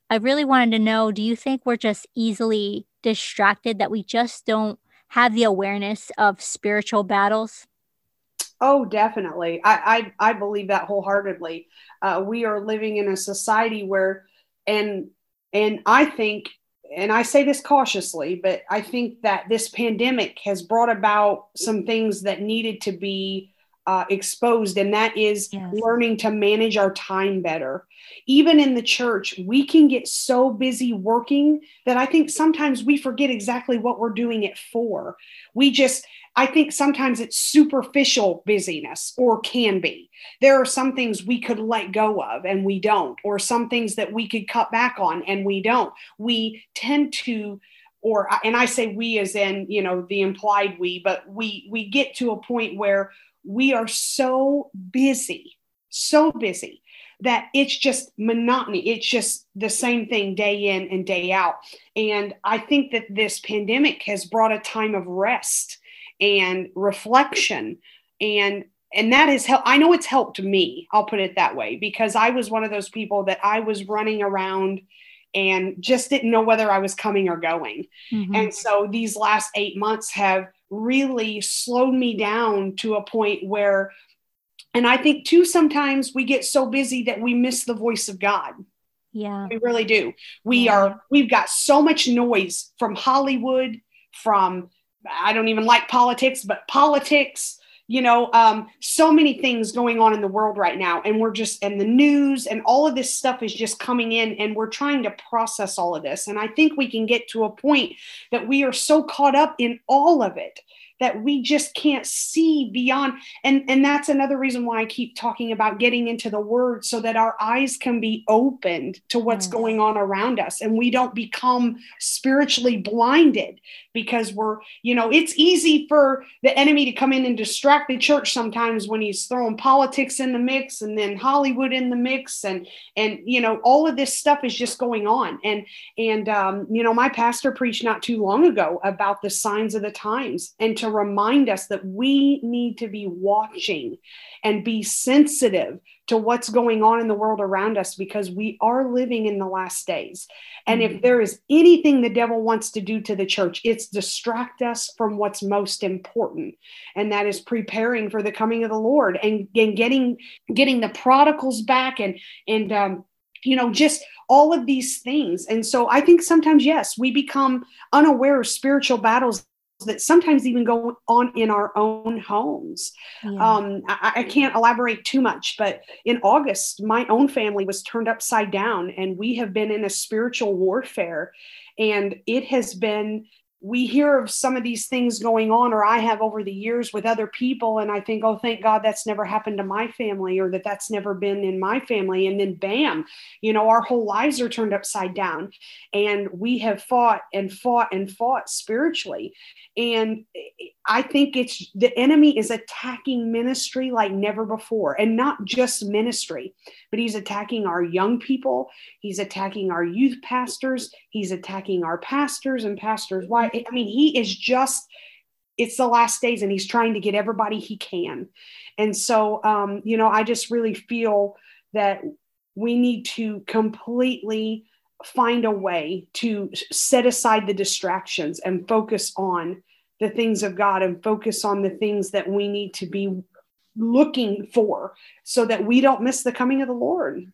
i really wanted to know do you think we're just easily distracted that we just don't have the awareness of spiritual battles Oh, definitely. I I, I believe that wholeheartedly. Uh, we are living in a society where, and and I think, and I say this cautiously, but I think that this pandemic has brought about some things that needed to be uh, exposed, and that is yes. learning to manage our time better. Even in the church, we can get so busy working that I think sometimes we forget exactly what we're doing it for. We just, I think sometimes it's superficial busyness or can be. There are some things we could let go of and we don't, or some things that we could cut back on and we don't. We tend to or and I say we as in, you know, the implied we, but we we get to a point where we are so busy, so busy that it's just monotony. It's just the same thing day in and day out. And I think that this pandemic has brought a time of rest and reflection. And and that has helped i know it's helped me i'll put it that way because i was one of those people that i was running around and just didn't know whether i was coming or going. Mm-hmm. and so these last eight months have really slowed me down to a point where and i think too sometimes we get so busy that we miss the voice of god. Yeah. We really do. We yeah. are we've got so much noise from hollywood from i don't even like politics but politics you know um, so many things going on in the world right now. And we're just and the news and all of this stuff is just coming in and we're trying to process all of this. And i think we can get to a point that we are so caught up in all of it that we just can't see beyond. And and that's another reason why i keep talking about getting into the word so that our eyes can be opened to what's going on around us and we don't become spiritually blinded because we're you know it's easy for the enemy to come in and distract the church sometimes when he's throwing politics in the mix and then hollywood in the mix and and you know all of this stuff is just going on. And and um, you know my pastor preached not too long ago about the signs of the times and to to remind us that we need to be watching and be sensitive to what's going on in the world around us because we are living in the last days. And if mm-hmm. there is anything the devil wants to do to the church, it's distract us from what's most important. And that is preparing for the coming of the Lord and, and getting getting the prodigals back and and um, you know just all of these things and so i think sometimes yes we become unaware of spiritual battles that sometimes even go on in our own homes. Yeah. Um, I, I, can't elaborate too much, but in August, my own family was turned upside down, and we have been in a spiritual warfare. And it has been we hear of some of these things going on, or I have over the years with other people, and I think, oh, thank God that's never happened to my family, or that that's never been in my family. And then, bam, you know, our whole lives are turned upside down. And we have fought and fought and fought spiritually. And I think it's the enemy is attacking ministry like never before, and not just ministry, but he's attacking our young people. He's attacking our youth pastors. He's attacking our pastors and pastors' Why? I mean, he is just, it's the last days, and he's trying to get everybody he can. And so, um, you know, I just really feel that we need to completely find a way to set aside the distractions and focus on the things of God and focus on the things that we need to be looking for so that we don't miss the coming of the Lord.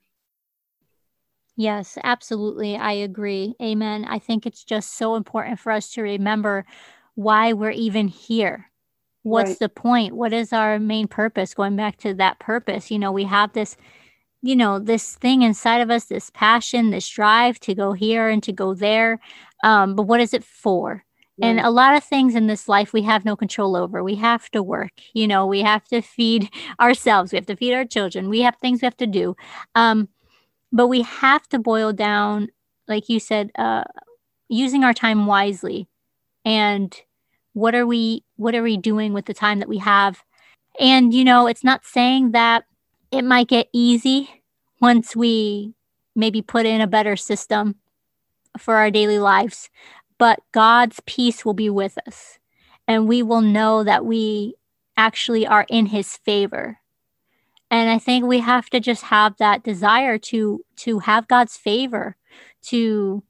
Yes, absolutely. I agree. Amen. I think it's just so important for us to remember why we're even here. What's right. the point? What is our main purpose? Going back to that purpose, you know, we have this, you know, this thing inside of us, this passion, this drive to go here and to go there. Um, but what is it for? And a lot of things in this life we have no control over. We have to work, you know, we have to feed ourselves, we have to feed our children, we have things we have to do. Um, but we have to boil down, like you said, uh, using our time wisely. And what are we what are we doing with the time that we have? And you know, it's not saying that it might get easy once we maybe put in a better system for our daily lives but God's peace will be with us. And we will know that we actually are in his favor. And I think we have to just have that desire to to have God's favor, to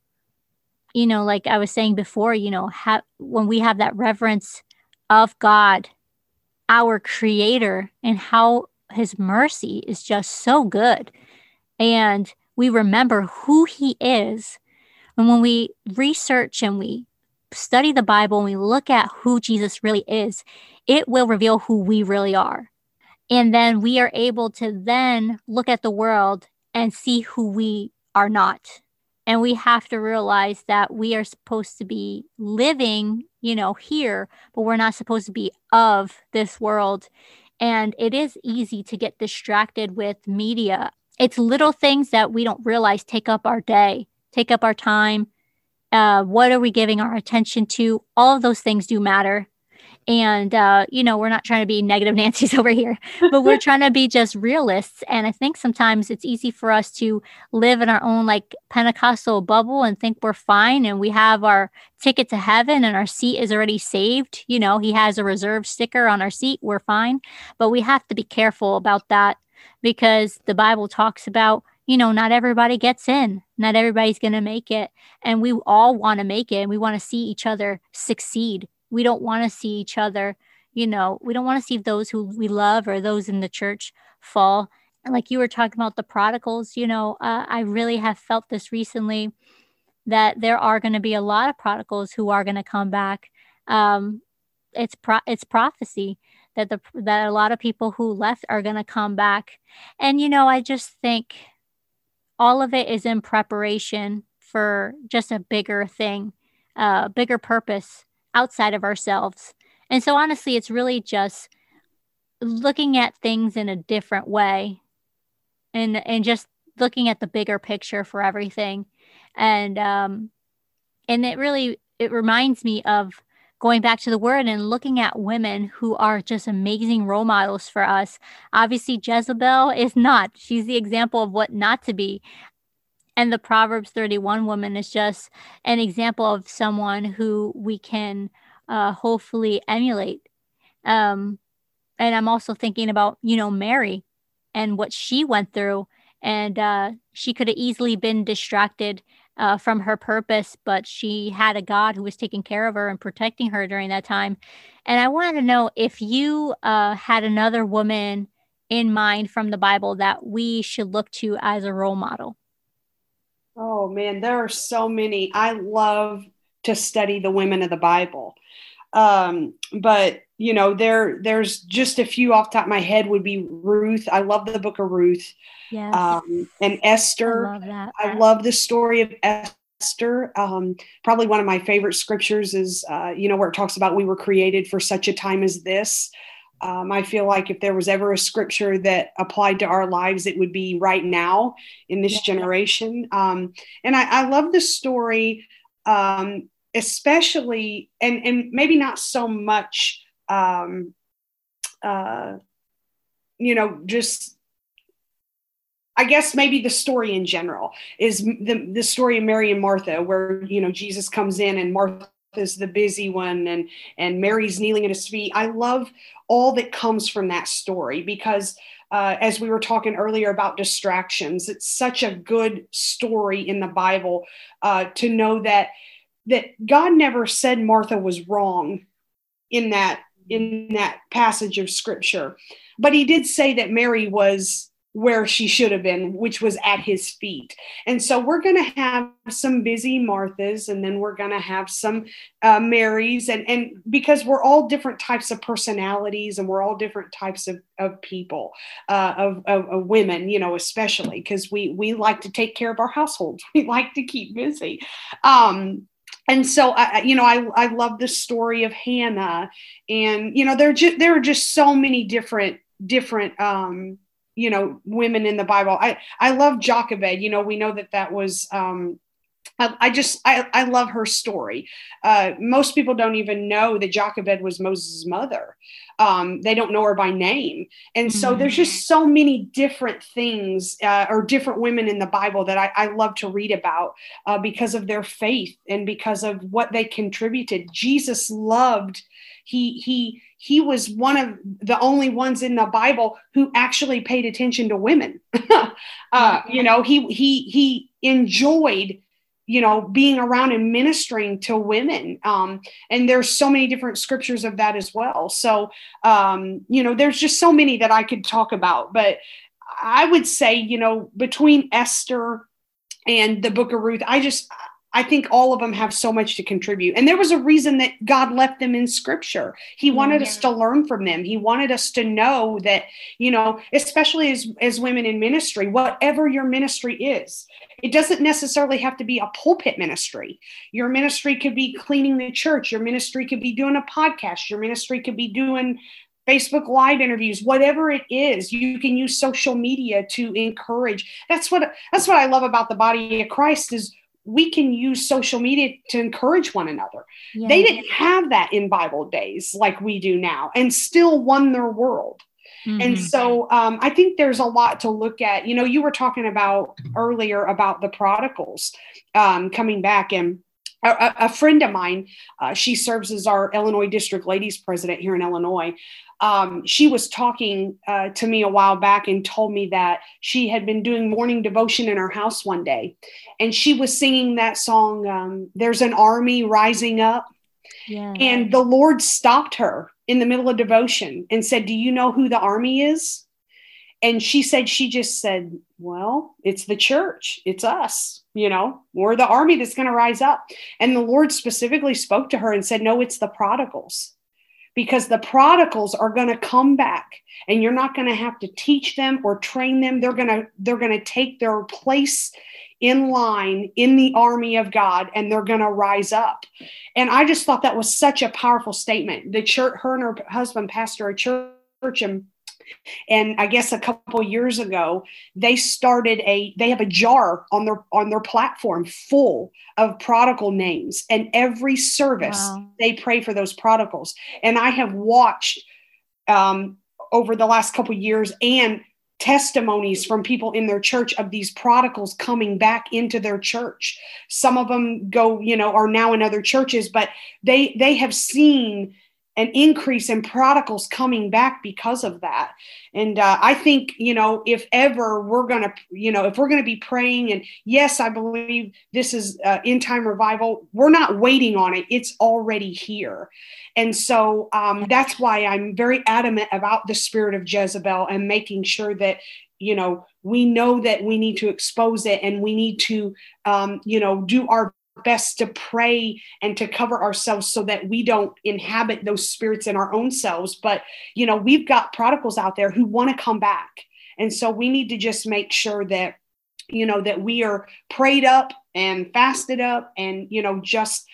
you know, like I was saying before, you know, have when we have that reverence of God, our creator, and how his mercy is just so good. And we remember who he is and when we research and we study the Bible and we look at who Jesus really is, it will reveal who we really are. And then we are able to then look at the world and see who we are not. And we have to realize that we are supposed to be living, you know, here, but we're not supposed to be of this world. And it is easy to get distracted with media. It's little things that we don't realize take up our day take up our time? Uh, what are we giving our attention to? All of those things do matter. And, uh, you know, we're not trying to be negative Nancy's over here, but we're trying to be just realists. And I think sometimes it's easy for us to live in our own like Pentecostal bubble and think we're fine and we have our ticket to heaven and our seat is already saved. You know, he has a reserve sticker on our seat. We're fine. But we have to be careful about that because the Bible talks about you know, not everybody gets in. Not everybody's going to make it. And we all want to make it and we want to see each other succeed. We don't want to see each other, you know, we don't want to see those who we love or those in the church fall. And like you were talking about the prodigals, you know, uh, I really have felt this recently that there are going to be a lot of prodigals who are going to come back. Um, it's pro- it's prophecy that the that a lot of people who left are going to come back. And you know, I just think all of it is in preparation for just a bigger thing, a uh, bigger purpose outside of ourselves. And so, honestly, it's really just looking at things in a different way and, and just looking at the bigger picture for everything. And, um, and it really, it reminds me of going back to the word and looking at women who are just amazing role models for us. Obviously, Jezebel is not. She's the example of what not to be. And the Proverbs 31 woman is just an example of someone who we can uh, hopefully emulate. Um, and I'm also thinking about, you know, Mary and what she went through. And uh, she could have easily been distracted uh, from her purpose, but she had a God who was taking care of her and protecting her during that time. And I wanted to know if you uh, had another woman in mind from the Bible that we should look to as a role model. Oh man, there are so many. I love to study the women of the Bible. Um, but you know, there there's just a few off top of my head would be Ruth. I love the book of Ruth. Yes. Um, and Esther. I love, I love the story of Esther. Um, probably one of my favorite scriptures is, uh, you know, where it talks about we were created for such a time as this. Um, I feel like if there was ever a scripture that applied to our lives, it would be right now in this generation. Um, and I, I, love the story, um, especially, and, and maybe not so much, um, uh, you know, just I guess maybe the story in general is the, the story of Mary and Martha, where you know Jesus comes in and Martha is the busy one and and Mary's kneeling at his feet. I love all that comes from that story because uh, as we were talking earlier about distractions, it's such a good story in the Bible uh, to know that that God never said Martha was wrong in that in that passage of scripture, but He did say that Mary was where she should have been, which was at his feet. And so we're going to have some busy Marthas, and then we're going to have some uh, Marys, and and because we're all different types of personalities, and we're all different types of of people, uh, of, of, of women, you know, especially because we we like to take care of our households, we like to keep busy. Um, and so I, you know, I, I love the story of Hannah, and you know, there just there are just so many different different um, you know women in the bible i i love jochebed you know we know that that was um I, I just I, I love her story. Uh, most people don't even know that Jochebed was Moses' mother. Um, they don't know her by name, and so mm-hmm. there's just so many different things uh, or different women in the Bible that I, I love to read about uh, because of their faith and because of what they contributed. Jesus loved he he he was one of the only ones in the Bible who actually paid attention to women. uh, you know, he he he enjoyed you know being around and ministering to women um, and there's so many different scriptures of that as well so um, you know there's just so many that i could talk about but i would say you know between esther and the book of ruth i just I think all of them have so much to contribute. And there was a reason that God left them in scripture. He mm-hmm. wanted yeah. us to learn from them. He wanted us to know that, you know, especially as, as women in ministry, whatever your ministry is, it doesn't necessarily have to be a pulpit ministry. Your ministry could be cleaning the church. Your ministry could be doing a podcast. Your ministry could be doing Facebook live interviews, whatever it is, you can use social media to encourage. That's what that's what I love about the body of Christ is we can use social media to encourage one another. Yeah. They didn't have that in Bible days like we do now and still won their world. Mm-hmm. And so um, I think there's a lot to look at. You know, you were talking about earlier about the prodigals um, coming back and a, a, friend of mine, uh, she serves as our Illinois District Ladies President here in Illinois. Um, she was talking uh, to me a while back and told me that she had been doing morning devotion in her house one day. And she was singing that song um, there's an army rising up. Yeah. and the lord stopped her in the middle of devotion and said do you know who the army is and she said she just said well it's the church it's us you know we're the army that's going to rise up and the lord specifically spoke to her and said no it's the prodigals because the prodigals are going to come back and you're not going to have to teach them or train them they're going to they're going to take their place in line in the army of God and they're going to rise up. And I just thought that was such a powerful statement. The church her and her husband pastor a church and and i guess a couple years ago they started a they have a jar on their on their platform full of prodigal names. And every service wow. they pray for those prodigals. And i have watched um, over the last couple years and testimonies from people in their church of these prodigals coming back into their church. Some of them go you know are now in other churches but they they have seen an increase in prodigals coming back because of that. And uh, I think, you know, if ever we're going to, you know, if we're going to be praying, and yes, I believe this is uh, in time revival, we're not waiting on it, it's already here. And so um, that's why I'm very adamant about the spirit of Jezebel and making sure that, you know, we know that we need to expose it and we need to, um, you know, do our best to pray and to cover ourselves so that we don't inhabit those spirits in our own selves. But you know we've got prodigals out there who want to come back. And so we need to just make sure that you know that we are prayed up and fasted up and you know just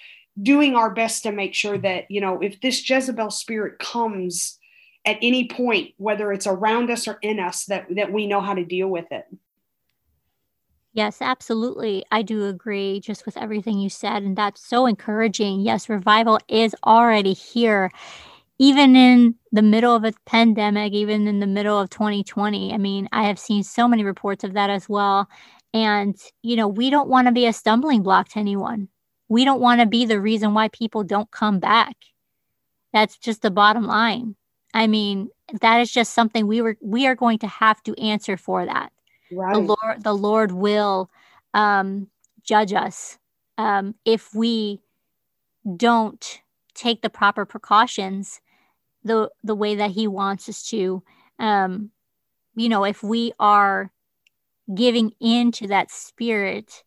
doing our best to make sure that you know if this jezebel spirit comes at any point whether it's around us or in us that that we know how to deal with it Yes, absolutely. I do agree just with everything you said. And that's so encouraging. Yes, revival is already here, even in the middle of a pandemic, even in the middle of 2020. I mean, I have seen so many reports of that as well. And, you know, we don't want to be a stumbling block to anyone. We don't want to be the reason why people don't come back. That's just the bottom line. I mean, that is just something we were we are going to have to answer for that right. the lord the lord will um, judge us um, if we don't take the proper precautions the the way that he wants us to um, you know if we are giving in to that spirit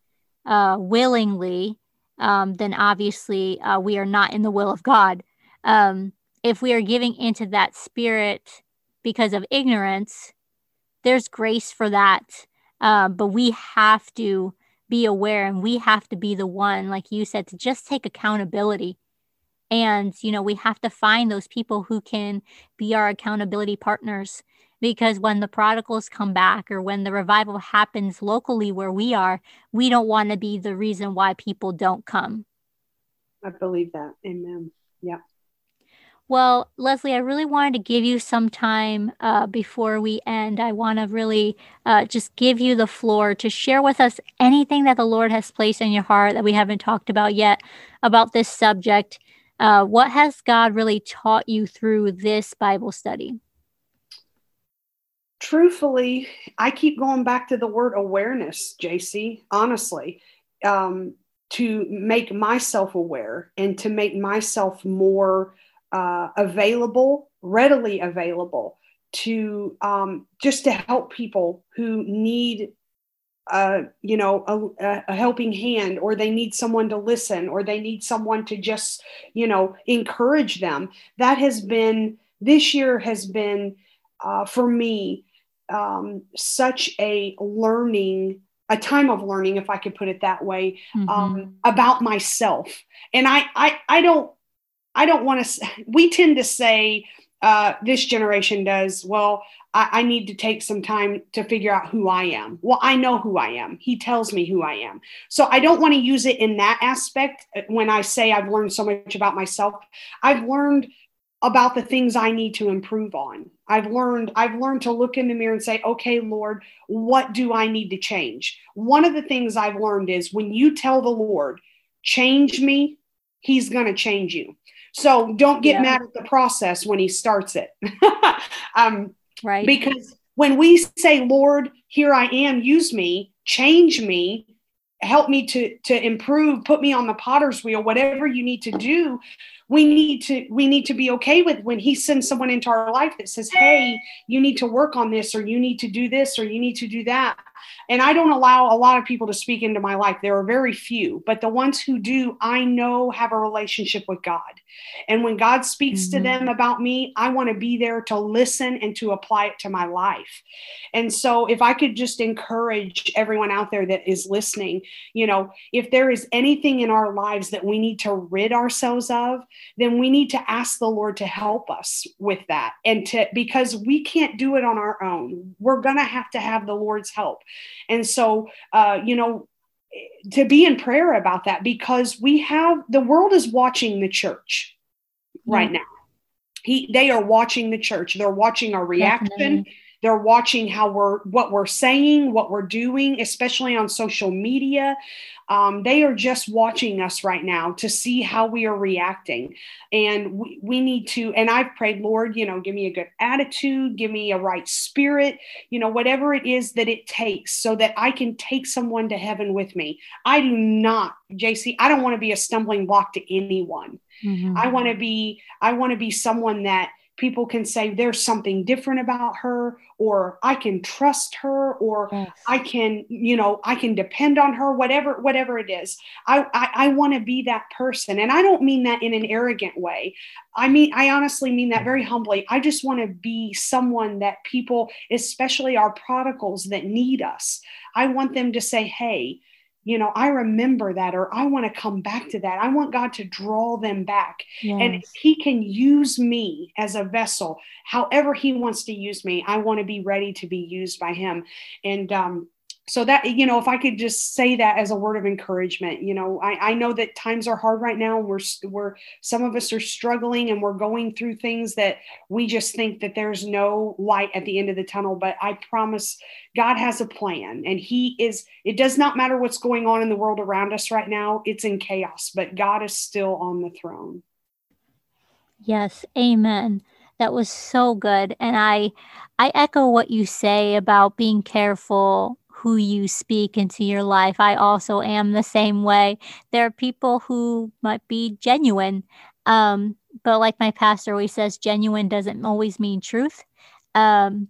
uh, willingly um, then obviously uh, we are not in the will of god um, if we are giving into that spirit because of ignorance there's grace for that. Uh, but we have to be aware and we have to be the one, like you said, to just take accountability. And, you know, we have to find those people who can be our accountability partners. Because when the prodigals come back or when the revival happens locally where we are, we don't want to be the reason why people don't come. I believe that. Amen. Yeah. Well, Leslie, I really wanted to give you some time uh, before we end. I want to really uh, just give you the floor to share with us anything that the Lord has placed in your heart that we haven't talked about yet about this subject. Uh, what has God really taught you through this Bible study? Truthfully, I keep going back to the word awareness, JC, honestly. Um, to make myself aware and to make myself more uh, available, readily available to um, just to help people who need uh, you know a, a, helping hand or they need someone to listen or they need someone to just you know encourage them that has been this year has been uh, for me um, such a learning a time of learning if i could put it that way mm-hmm. um, about myself and I, I i don't I don't want to, we tend to say, uh, this generation does. Well, I, I, need to take some time to figure out who I am. Well, I know who I am. He tells me who I am. So I don't want to use it in that aspect uh, when I say I've learned so much about myself. I've learned about the things I need to improve on. I've learned I've learned to look in the mirror and say, "Okay, Lord, what do I need to change?" One of the things I've learned is when you tell the Lord, "Change me," he's going to change you. So don't get yeah. mad at the process when he starts it. um, right. Because when we say, Lord, here I am, use me, change me, help me to, to improve, put me on the potter's wheel, whatever you need to do, we need to we need to be okay with when he sends someone into our life that says hey you need to work on this or you need to do this or you need to do that and I don't allow a lot of people to speak into my life. There are very few, but the ones who do, I know have a relationship with God. And when God speaks mm-hmm. to them about me, I want to be there to listen and to apply it to my life. And so, if I could just encourage everyone out there that is listening, you know, if there is anything in our lives that we need to rid ourselves of, then we need to ask the Lord to help us with that. And to, because we can't do it on our own, we're going to have to have the Lord's help. And so, uh, you know, to be in prayer about that because we have the world is watching the church right now. He, they are watching the church. They're watching our reaction. Definitely. They're watching how we're what we're saying, what we're doing, especially on social media. Um, they are just watching us right now to see how we are reacting. And we, we need to, and I've prayed, Lord, you know, give me a good attitude, give me a right spirit, you know, whatever it is that it takes so that I can take someone to heaven with me. I do not, JC, I don't want to be a stumbling block to anyone. Mm-hmm. I want to be, I want to be someone that people can say there's something different about her or i can trust her or yes. i can you know i can depend on her whatever whatever it is. I i, I want to be that person and i don't mean that in an arrogant way. I mean i honestly mean that very humbly. I just want to be someone that people especially our prodigals that need us i want them to say hey you know, I remember that, or I want to come back to that. I want God to draw them back. Yes. And He can use me as a vessel, however He wants to use me. I want to be ready to be used by Him. And um, so that you know if i could just say that as a word of encouragement you know i, I know that times are hard right now. We're we're some of us are struggling and we're going through things that we just think that there's no light at the end of the tunnel. But i promise god has a plan and he is it does not matter what's going on in the world around us right now. It's in chaos but god is still on the throne. Yes amen. That was so good. And i i echo what you say about being careful who you speak into your life. I also am the same way. There are people who might be genuine, um, but like my pastor always says, genuine doesn't always mean truth. Um,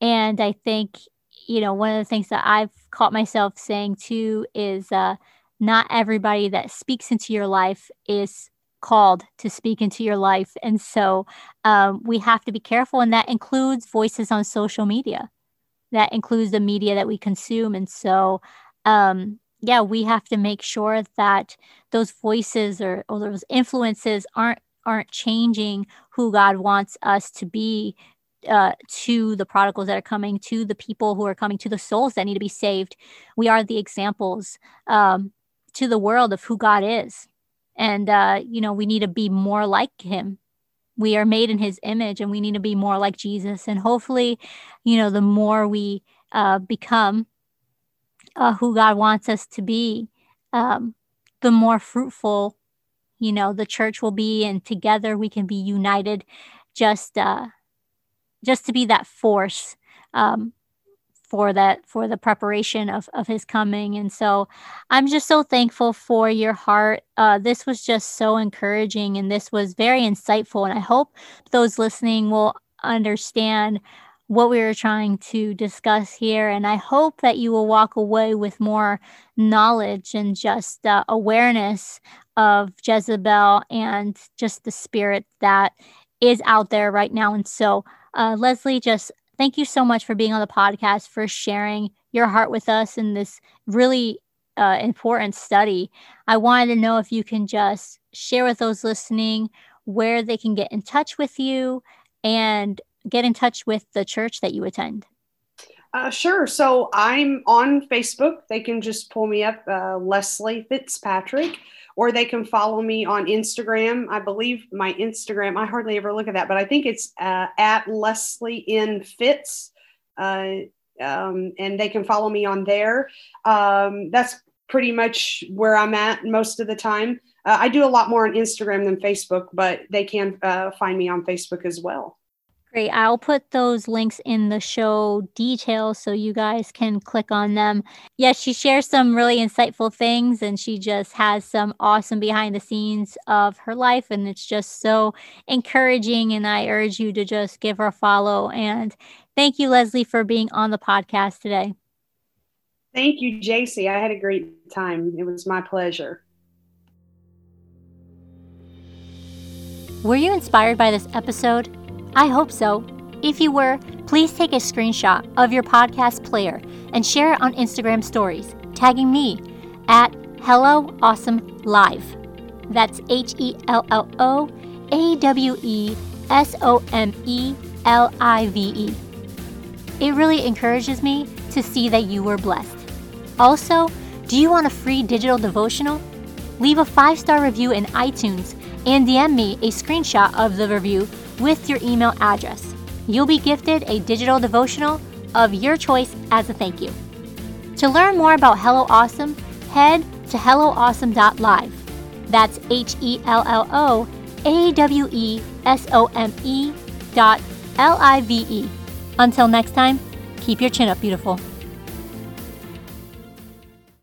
and I think, you know, one of the things that I've caught myself saying too is uh, not everybody that speaks into your life is called to speak into your life. And so um, we have to be careful, and that includes voices on social media that includes the media that we consume. And so, um, yeah, we have to make sure that those voices or, or those influences aren't aren't changing who God wants us to be uh, to the prodigals that are coming, to the people who are coming, to the souls that need to be saved. We are the examples um, to the world of who God is. And, uh, you know, we need to be more like Him we are made in his image and we need to be more like jesus. And hopefully you know the more we uh, become uh, who god wants us to be um, the more fruitful you know the church will be. And together we can be united just uh, just to be that force um, for that for the preparation of, of his coming. And so i'm just so thankful for your heart. Uh, this was just so encouraging and this was very insightful. And i hope those listening will understand what we were trying to discuss here. And i hope that you will walk away with more knowledge and just uh, awareness of jezebel and just the spirit that is out there right now. And so uh, leslie just thank you so much for being on the podcast, for sharing your heart with us in this really uh, important study. I wanted to know if you can just share with those listening where they can get in touch with you and get in touch with the church that you attend? Uh, sure. So I'm on Facebook. They can just pull me up, uh, Leslie Fitzpatrick, or they can follow me on Instagram. I believe my Instagram, I hardly ever look at that, but I think it's uh, at Leslie in Fitz. Uh, um, and they can follow me on there. Um, that's pretty much where I'm at most of the time. Uh, I do a lot more on Instagram than Facebook, but they can uh, find me on Facebook as well. Great. I'll put those links in the show details so you guys can click on them. Yes, she shares some really insightful things and she just has some awesome behind the scenes of her life. And it's just so encouraging. And I urge you to just give her a follow. And thank you, Leslie, for being on the podcast today. Thank you, JC. I had a great time. It was my pleasure. Were you inspired by this episode? I hope so. If you were, please take a screenshot of your podcast player and share it on Instagram stories, tagging me at Hello Awesome Live. That's H E L L O A W E S O M E L I V E. It really encourages me to see that you were blessed. Also, do you want a free digital devotional? Leave a five star review in iTunes and DM me a screenshot of the review with your email address. You'll be gifted a digital devotional of your choice as a thank you. To learn more about Hello Awesome, head to helloawesome.live. That's H E L L O A W E S O M E dot L I V E. Until next time, keep your chin up, beautiful.